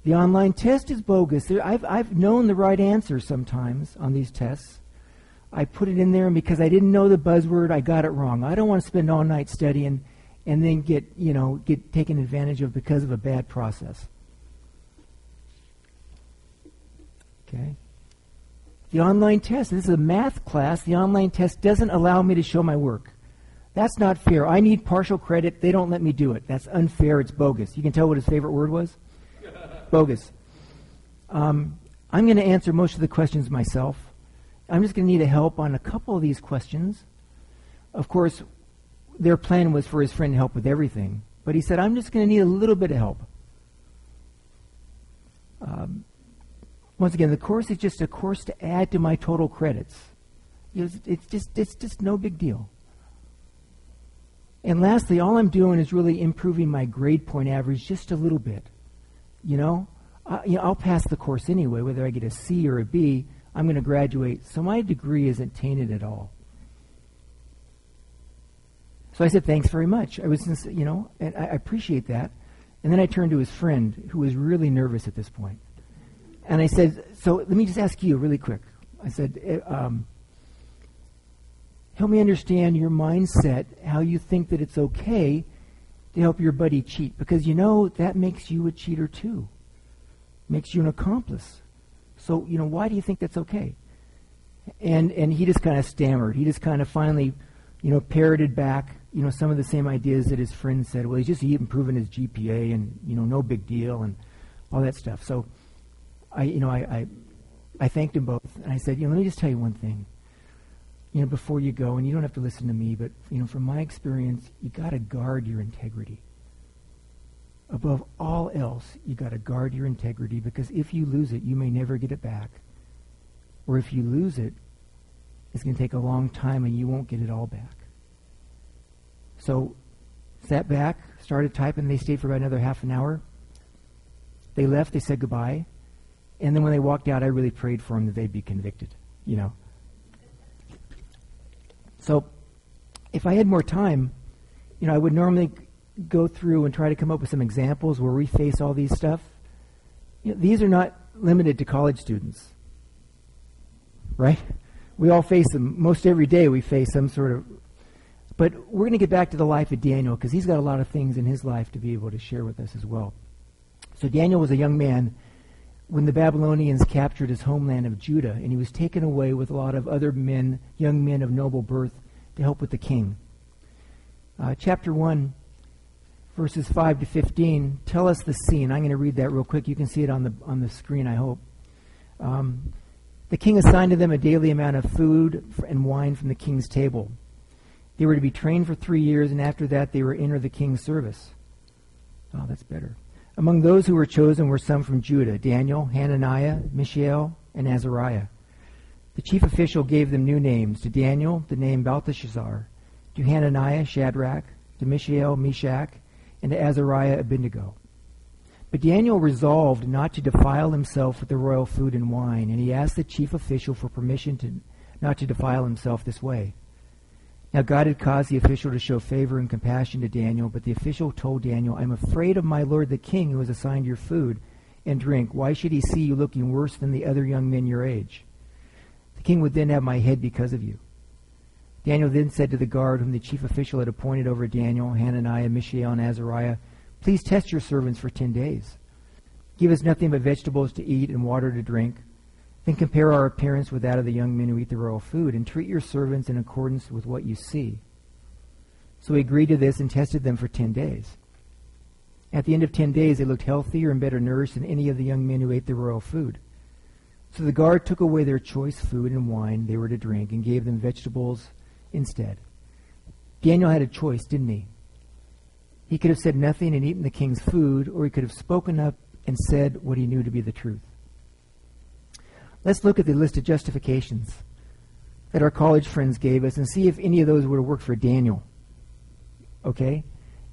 The online test is bogus. I've, I've known the right answer sometimes on these tests. I put it in there, and because I didn't know the buzzword, I got it wrong. I don't want to spend all night studying and then get, you know, get taken advantage of because of a bad process. Okay? The online test, this is a math class. The online test doesn't allow me to show my work. That's not fair. I need partial credit. They don't let me do it. That's unfair. It's bogus. You can tell what his favorite word was? [LAUGHS] bogus. Um, I'm going to answer most of the questions myself. I'm just going to need a help on a couple of these questions. Of course, their plan was for his friend to help with everything, but he said, I'm just going to need a little bit of help. Um, once again, the course is just a course to add to my total credits. It's, it's just it's just no big deal. And lastly, all I'm doing is really improving my grade point average just a little bit. You know, I, you know, I'll pass the course anyway, whether I get a C or a B. I'm going to graduate, so my degree isn't tainted at all. So I said, "Thanks very much." I was, you know, and I appreciate that. And then I turned to his friend, who was really nervous at this point, and I said, "So let me just ask you really quick." I said, eh, um, "Help me understand your mindset, how you think that it's okay to help your buddy cheat, because you know that makes you a cheater too, makes you an accomplice." So, you know, why do you think that's okay? And and he just kind of stammered. He just kind of finally, you know, parroted back, you know, some of the same ideas that his friend said. Well, he's just improving his GPA, and you know, no big deal, and all that stuff. So, I, you know, I, I, I thanked him both, and I said, you know, let me just tell you one thing. You know, before you go, and you don't have to listen to me, but you know, from my experience, you got to guard your integrity above all else, you got to guard your integrity because if you lose it, you may never get it back. Or if you lose it, it's going to take a long time and you won't get it all back. So, sat back, started typing. They stayed for about another half an hour. They left. They said goodbye. And then when they walked out, I really prayed for them that they'd be convicted, you know. So, if I had more time, you know, I would normally go through and try to come up with some examples where we face all these stuff. You know, these are not limited to college students, right? We all face them. Most every day we face some sort of. But we're going to get back to the life of Daniel because he's got a lot of things in his life to be able to share with us as well. So Daniel was a young man when the Babylonians captured his homeland of Judah, and he was taken away with a lot of other men, young men of noble birth, to help with the king. Uh, chapter 1 verses 5 to 15 tell us the scene. I'm going to read that real quick. You can see it on the, on the screen, I hope. Um, the king assigned to them a daily amount of food and wine from the king's table. They were to be trained for three years, and after that, they were enter the king's service. Oh, that's better. Among those who were chosen were some from Judah Daniel, Hananiah, Mishael, and Azariah. The chief official gave them new names. To Daniel, the name Belteshazzar. To Hananiah, Shadrach. To Mishael, Meshach and to Azariah Abednego. But Daniel resolved not to defile himself with the royal food and wine, and he asked the chief official for permission to not to defile himself this way. Now God had caused the official to show favor and compassion to Daniel, but the official told Daniel, I am afraid of my lord the king who has assigned your food and drink. Why should he see you looking worse than the other young men your age? The king would then have my head because of you. Daniel then said to the guard whom the chief official had appointed over Daniel, Hananiah, Mishael, and Azariah, Please test your servants for ten days. Give us nothing but vegetables to eat and water to drink. Then compare our appearance with that of the young men who eat the royal food, and treat your servants in accordance with what you see. So he agreed to this and tested them for ten days. At the end of ten days, they looked healthier and better nourished than any of the young men who ate the royal food. So the guard took away their choice food and wine they were to drink, and gave them vegetables instead. Daniel had a choice, didn't he? He could have said nothing and eaten the king's food, or he could have spoken up and said what he knew to be the truth. Let's look at the list of justifications that our college friends gave us and see if any of those would have worked for Daniel. Okay?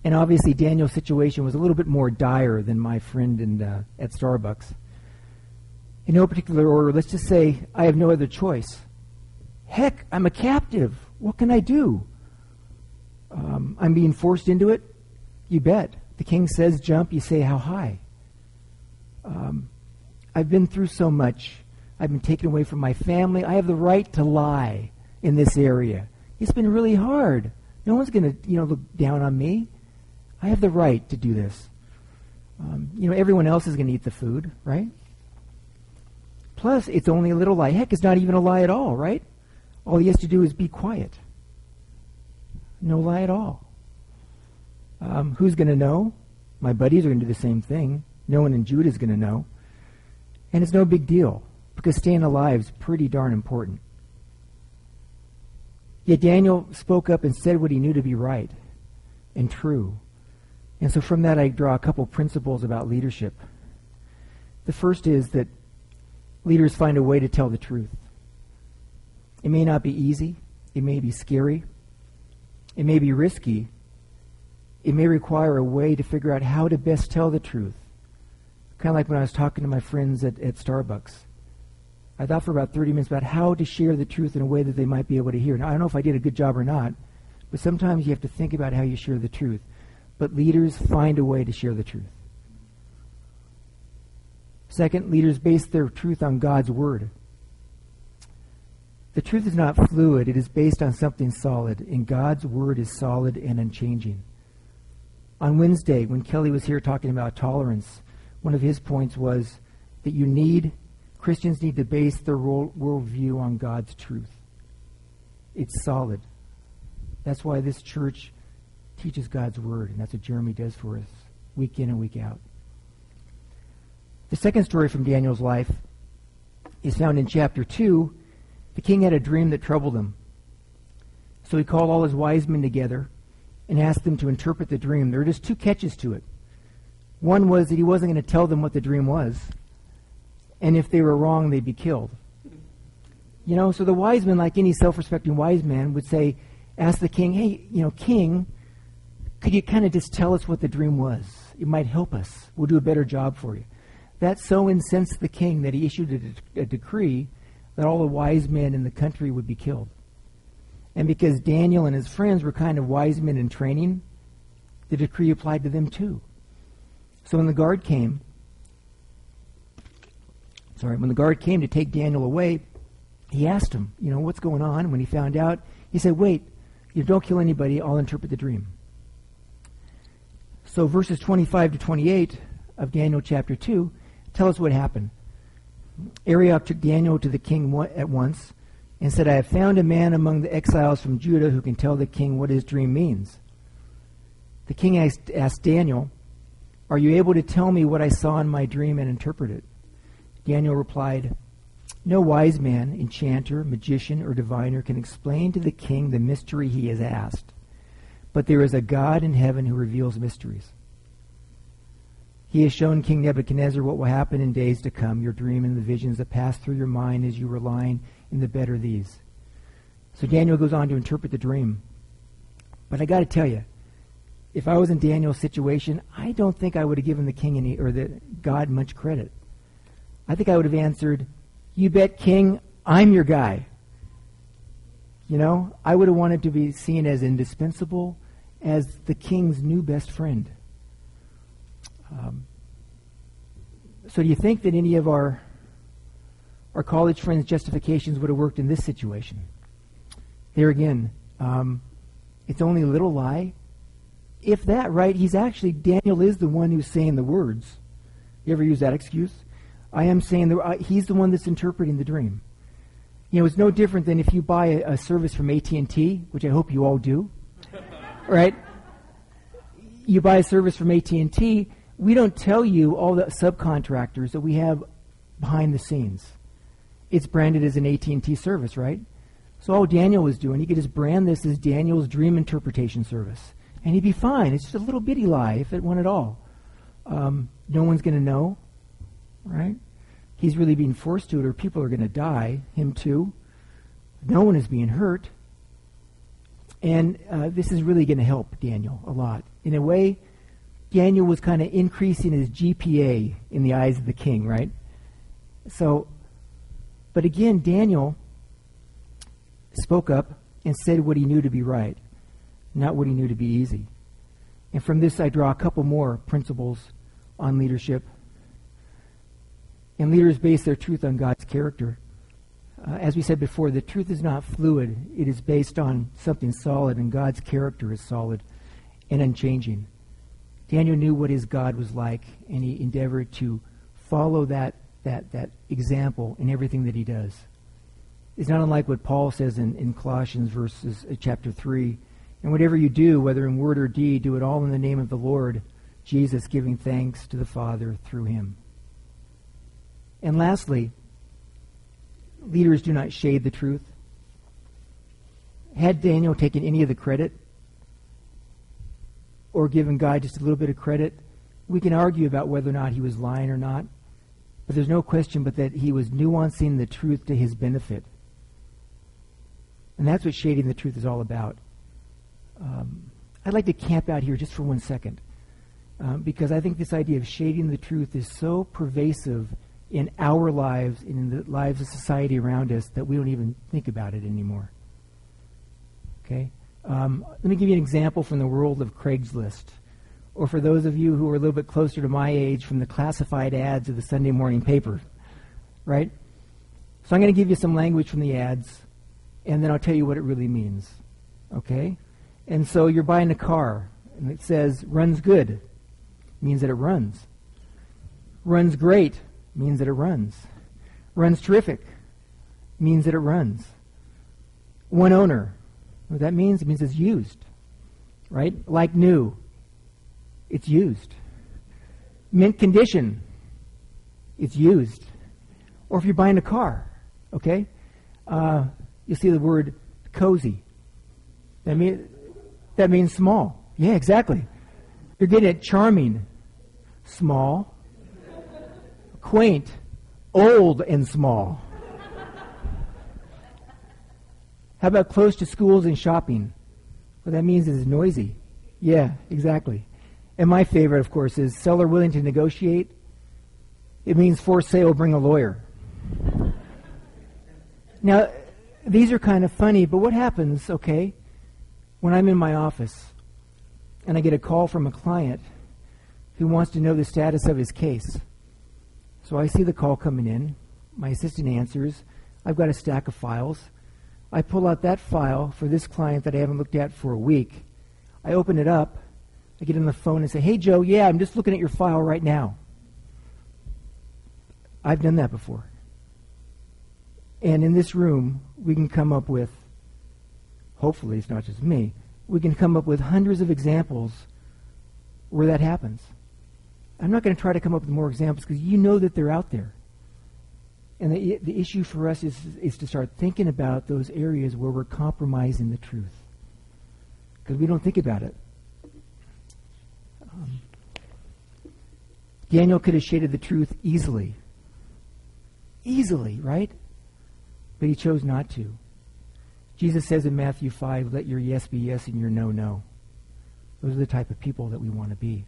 And obviously, Daniel's situation was a little bit more dire than my friend in, uh, at Starbucks. In no particular order, let's just say I have no other choice. Heck, I'm a captive. What can I do? Um, I'm being forced into it? You bet. The king says jump, you say how high. Um, I've been through so much. I've been taken away from my family. I have the right to lie in this area. It's been really hard. No one's going to, you know, look down on me. I have the right to do this. Um, you know, everyone else is going to eat the food, right? Plus, it's only a little lie. Heck, it's not even a lie at all, right? All he has to do is be quiet. No lie at all. Um, who's going to know? My buddies are going to do the same thing. No one in Judah is going to know. And it's no big deal because staying alive is pretty darn important. Yet Daniel spoke up and said what he knew to be right and true. And so from that, I draw a couple principles about leadership. The first is that leaders find a way to tell the truth. It may not be easy, it may be scary, it may be risky, it may require a way to figure out how to best tell the truth. Kind of like when I was talking to my friends at, at Starbucks. I thought for about 30 minutes about how to share the truth in a way that they might be able to hear. Now, I don't know if I did a good job or not, but sometimes you have to think about how you share the truth. But leaders find a way to share the truth. Second, leaders base their truth on God's Word. The truth is not fluid, it is based on something solid, and God's Word is solid and unchanging. On Wednesday, when Kelly was here talking about tolerance, one of his points was that you need Christians need to base their worldview on God's truth. It's solid. That's why this church teaches God's word, and that's what Jeremy does for us week in and week out. The second story from Daniel's life is found in chapter 2. The king had a dream that troubled him. So he called all his wise men together and asked them to interpret the dream. There were just two catches to it. One was that he wasn't going to tell them what the dream was and if they were wrong, they'd be killed. You know, so the wise man, like any self respecting wise man, would say, ask the king, hey, you know, king, could you kind of just tell us what the dream was? It might help us. We'll do a better job for you. That so incensed the king that he issued a, de- a decree that all the wise men in the country would be killed. And because Daniel and his friends were kind of wise men in training, the decree applied to them too. So when the guard came, sorry, when the guard came to take Daniel away, he asked him, you know, what's going on? When he found out, he said, wait, you don't kill anybody, I'll interpret the dream. So verses 25 to 28 of Daniel chapter 2 tell us what happened. Arioch took Daniel to the king at once and said, I have found a man among the exiles from Judah who can tell the king what his dream means. The king asked, asked Daniel, Are you able to tell me what I saw in my dream and interpret it? Daniel replied, No wise man, enchanter, magician, or diviner can explain to the king the mystery he has asked. But there is a God in heaven who reveals mysteries. He has shown King Nebuchadnezzar what will happen in days to come, your dream and the visions that pass through your mind as you were lying in the bed are these. So Daniel goes on to interpret the dream. But I got to tell you, if I was in Daniel's situation, I don't think I would have given the king any or the God much credit. I think I would have answered, You bet, King, I'm your guy. You know, I would have wanted to be seen as indispensable, as the king's new best friend. Um, so, do you think that any of our our college friends' justifications would have worked in this situation? There again, um, it's only a little lie. If that, right, he's actually, Daniel is the one who's saying the words. You ever use that excuse? I am saying that uh, he's the one that's interpreting the dream. You know, it's no different than if you buy a, a service from AT&T, which I hope you all do, [LAUGHS] right? You buy a service from AT&T, we don't tell you all the subcontractors that we have behind the scenes. It's branded as an AT&T service, right? So all Daniel was doing, he could just brand this as Daniel's dream interpretation service, and he'd be fine. It's just a little bitty lie, if it went at all. Um, no one's going to know right? He's really being forced to it, or people are going to die, him too. No one is being hurt. And uh, this is really going to help Daniel a lot. In a way, Daniel was kind of increasing his GPA in the eyes of the king, right? So, but again, Daniel spoke up and said what he knew to be right, not what he knew to be easy. And from this, I draw a couple more principles on leadership And leaders base their truth on God's character. Uh, as we said before, the truth is not fluid. It is based on something solid, and God's character is solid and unchanging. Daniel knew what his God was like, and he endeavored to follow that, that, that example in everything that he does. It's not unlike what Paul says in, in Colossians verses uh, chapter 3. And whatever you do, whether in word or deed, do it all in the name of the Lord Jesus, giving thanks to the Father through him. And lastly, leaders do not shade the truth. Had Daniel taken any of the credit or given God just a little bit of credit, we can argue about whether or not he was lying or not. But there's no question but that he was nuancing the truth to his benefit. And that's what shading the truth is all about. Um, I'd like to camp out here just for one second. Um, because I think this idea of shading the truth is so pervasive in our lives in the lives of society around us that we don't even think about it anymore. Okay? Um, let me give you an example from the world of Craigslist. Or for those of you who are a little bit closer to my age, from the classified ads of the Sunday morning paper. Right? So I'm going to give you some language from the ads, and then I'll tell you what it really means. Okay? And so you're buying a car, and it says, runs good. It Means that it runs. Runs great means that it runs. Runs terrific means that it runs. One owner. What that means? It means it's used. Right? Like new. It's used. Mint condition. It's used. Or if you're buying a car, okay? Uh, you see the word cozy. That, mean, that means small. Yeah, exactly. You're getting it charming, small, quaint, old, and small. How about close to schools and shopping? What that means is noisy. Yeah, exactly. And my favorite, of course, is seller willing to negotiate. It means for sale, bring a lawyer. Now, these are kind of funny, but what happens, okay, when I'm in my office and I get a call from a client who wants to know the status of his case? So I see the call coming in. My assistant answers. I've got a stack of files. I pull out that file for this client that I haven't looked at for a week. I open it up. I get on the phone and say, Hey, Joe, yeah, I'm just looking at your file right now. I've done that before. And in this room, we can come up with, hopefully it's not just me, we can come up with hundreds of examples where that happens. I'm not going to try to come up with more examples because you know that they're out there. And the, the issue for us is, is to start thinking about those areas where we're compromising the truth. Because we don't think about it. Um, Daniel could have shaded the truth easily. Easily, right? But he chose not to. Jesus says in Matthew 5, let your yes be yes and your no, no. Those are the type of people that we want to be.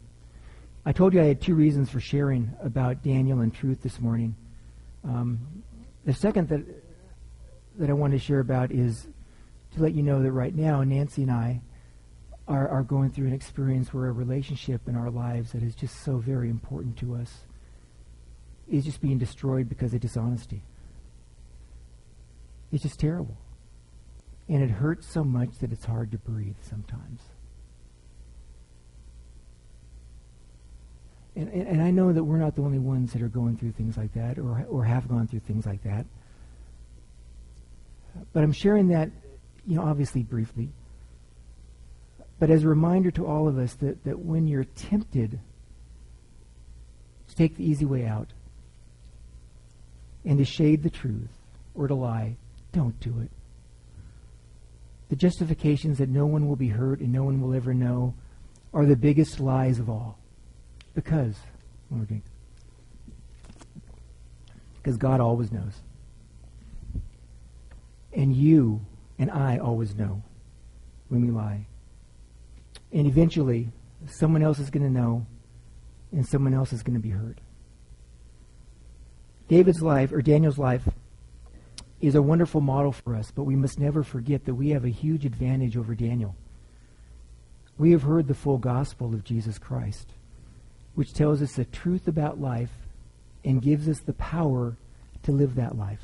I told you I had two reasons for sharing about Daniel and truth this morning. Um, the second that that I want to share about is to let you know that right now Nancy and I are, are going through an experience where a relationship in our lives that is just so very important to us is just being destroyed because of dishonesty. It's just terrible. And it hurts so much that it's hard to breathe sometimes. And, and, and, I know that we're not the only ones that are going through things like that or, or have gone through things like that. But I'm sharing that, you know, obviously briefly. But as a reminder to all of us that, that when you're tempted to take the easy way out and to shade the truth or to lie, don't do it. The justifications that no one will be hurt and no one will ever know are the biggest lies of all. Because, because God always knows. And you and I always know when we lie. And eventually, someone else is going to know, and someone else is going to be hurt. David's life, or Daniel's life, is a wonderful model for us, but we must never forget that we have a huge advantage over Daniel. We have heard the full gospel of Jesus Christ which tells us the truth about life and gives us the power to live that life.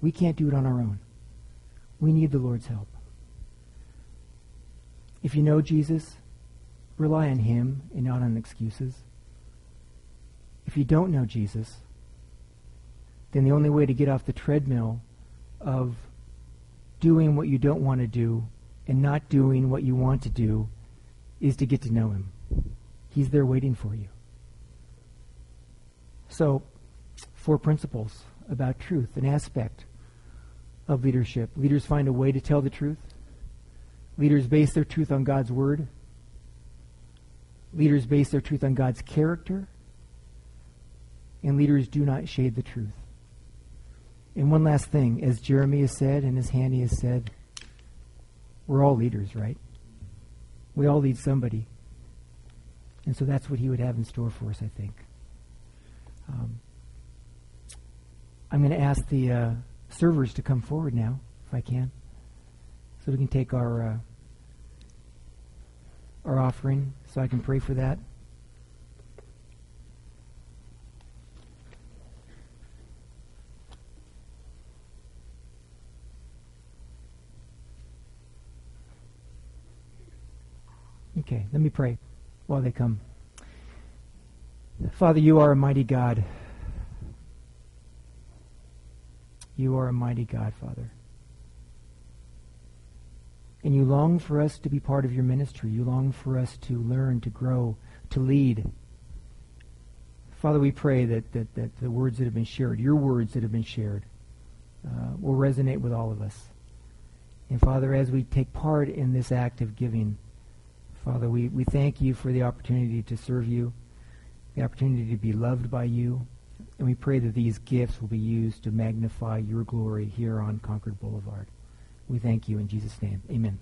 We can't do it on our own. We need the Lord's help. If you know Jesus, rely on him and not on excuses. If you don't know Jesus, then the only way to get off the treadmill of doing what you don't want to do and not doing what you want to do is to get to know him. He's there waiting for you. So, four principles about truth, an aspect of leadership. Leaders find a way to tell the truth. Leaders base their truth on God's word. Leaders base their truth on God's character. And leaders do not shade the truth. And one last thing, as Jeremy has said and as Hanny has said, we're all leaders, right? We all lead somebody. And so that's what he would have in store for us, I think. Um, I'm going to ask the uh, servers to come forward now, if I can, so we can take our uh, our offering, so I can pray for that. Okay, let me pray while they come. Father, you are a mighty God. You are a mighty God, Father. And you long for us to be part of your ministry. You long for us to learn, to grow, to lead. Father, we pray that, that, that the words that have been shared, your words that have been shared, uh, will resonate with all of us. And Father, as we take part in this act of giving, Father, we, we thank you for the opportunity to serve you, the opportunity to be loved by you, and we pray that these gifts will be used to magnify your glory here on Concord Boulevard. We thank you in Jesus' name. Amen.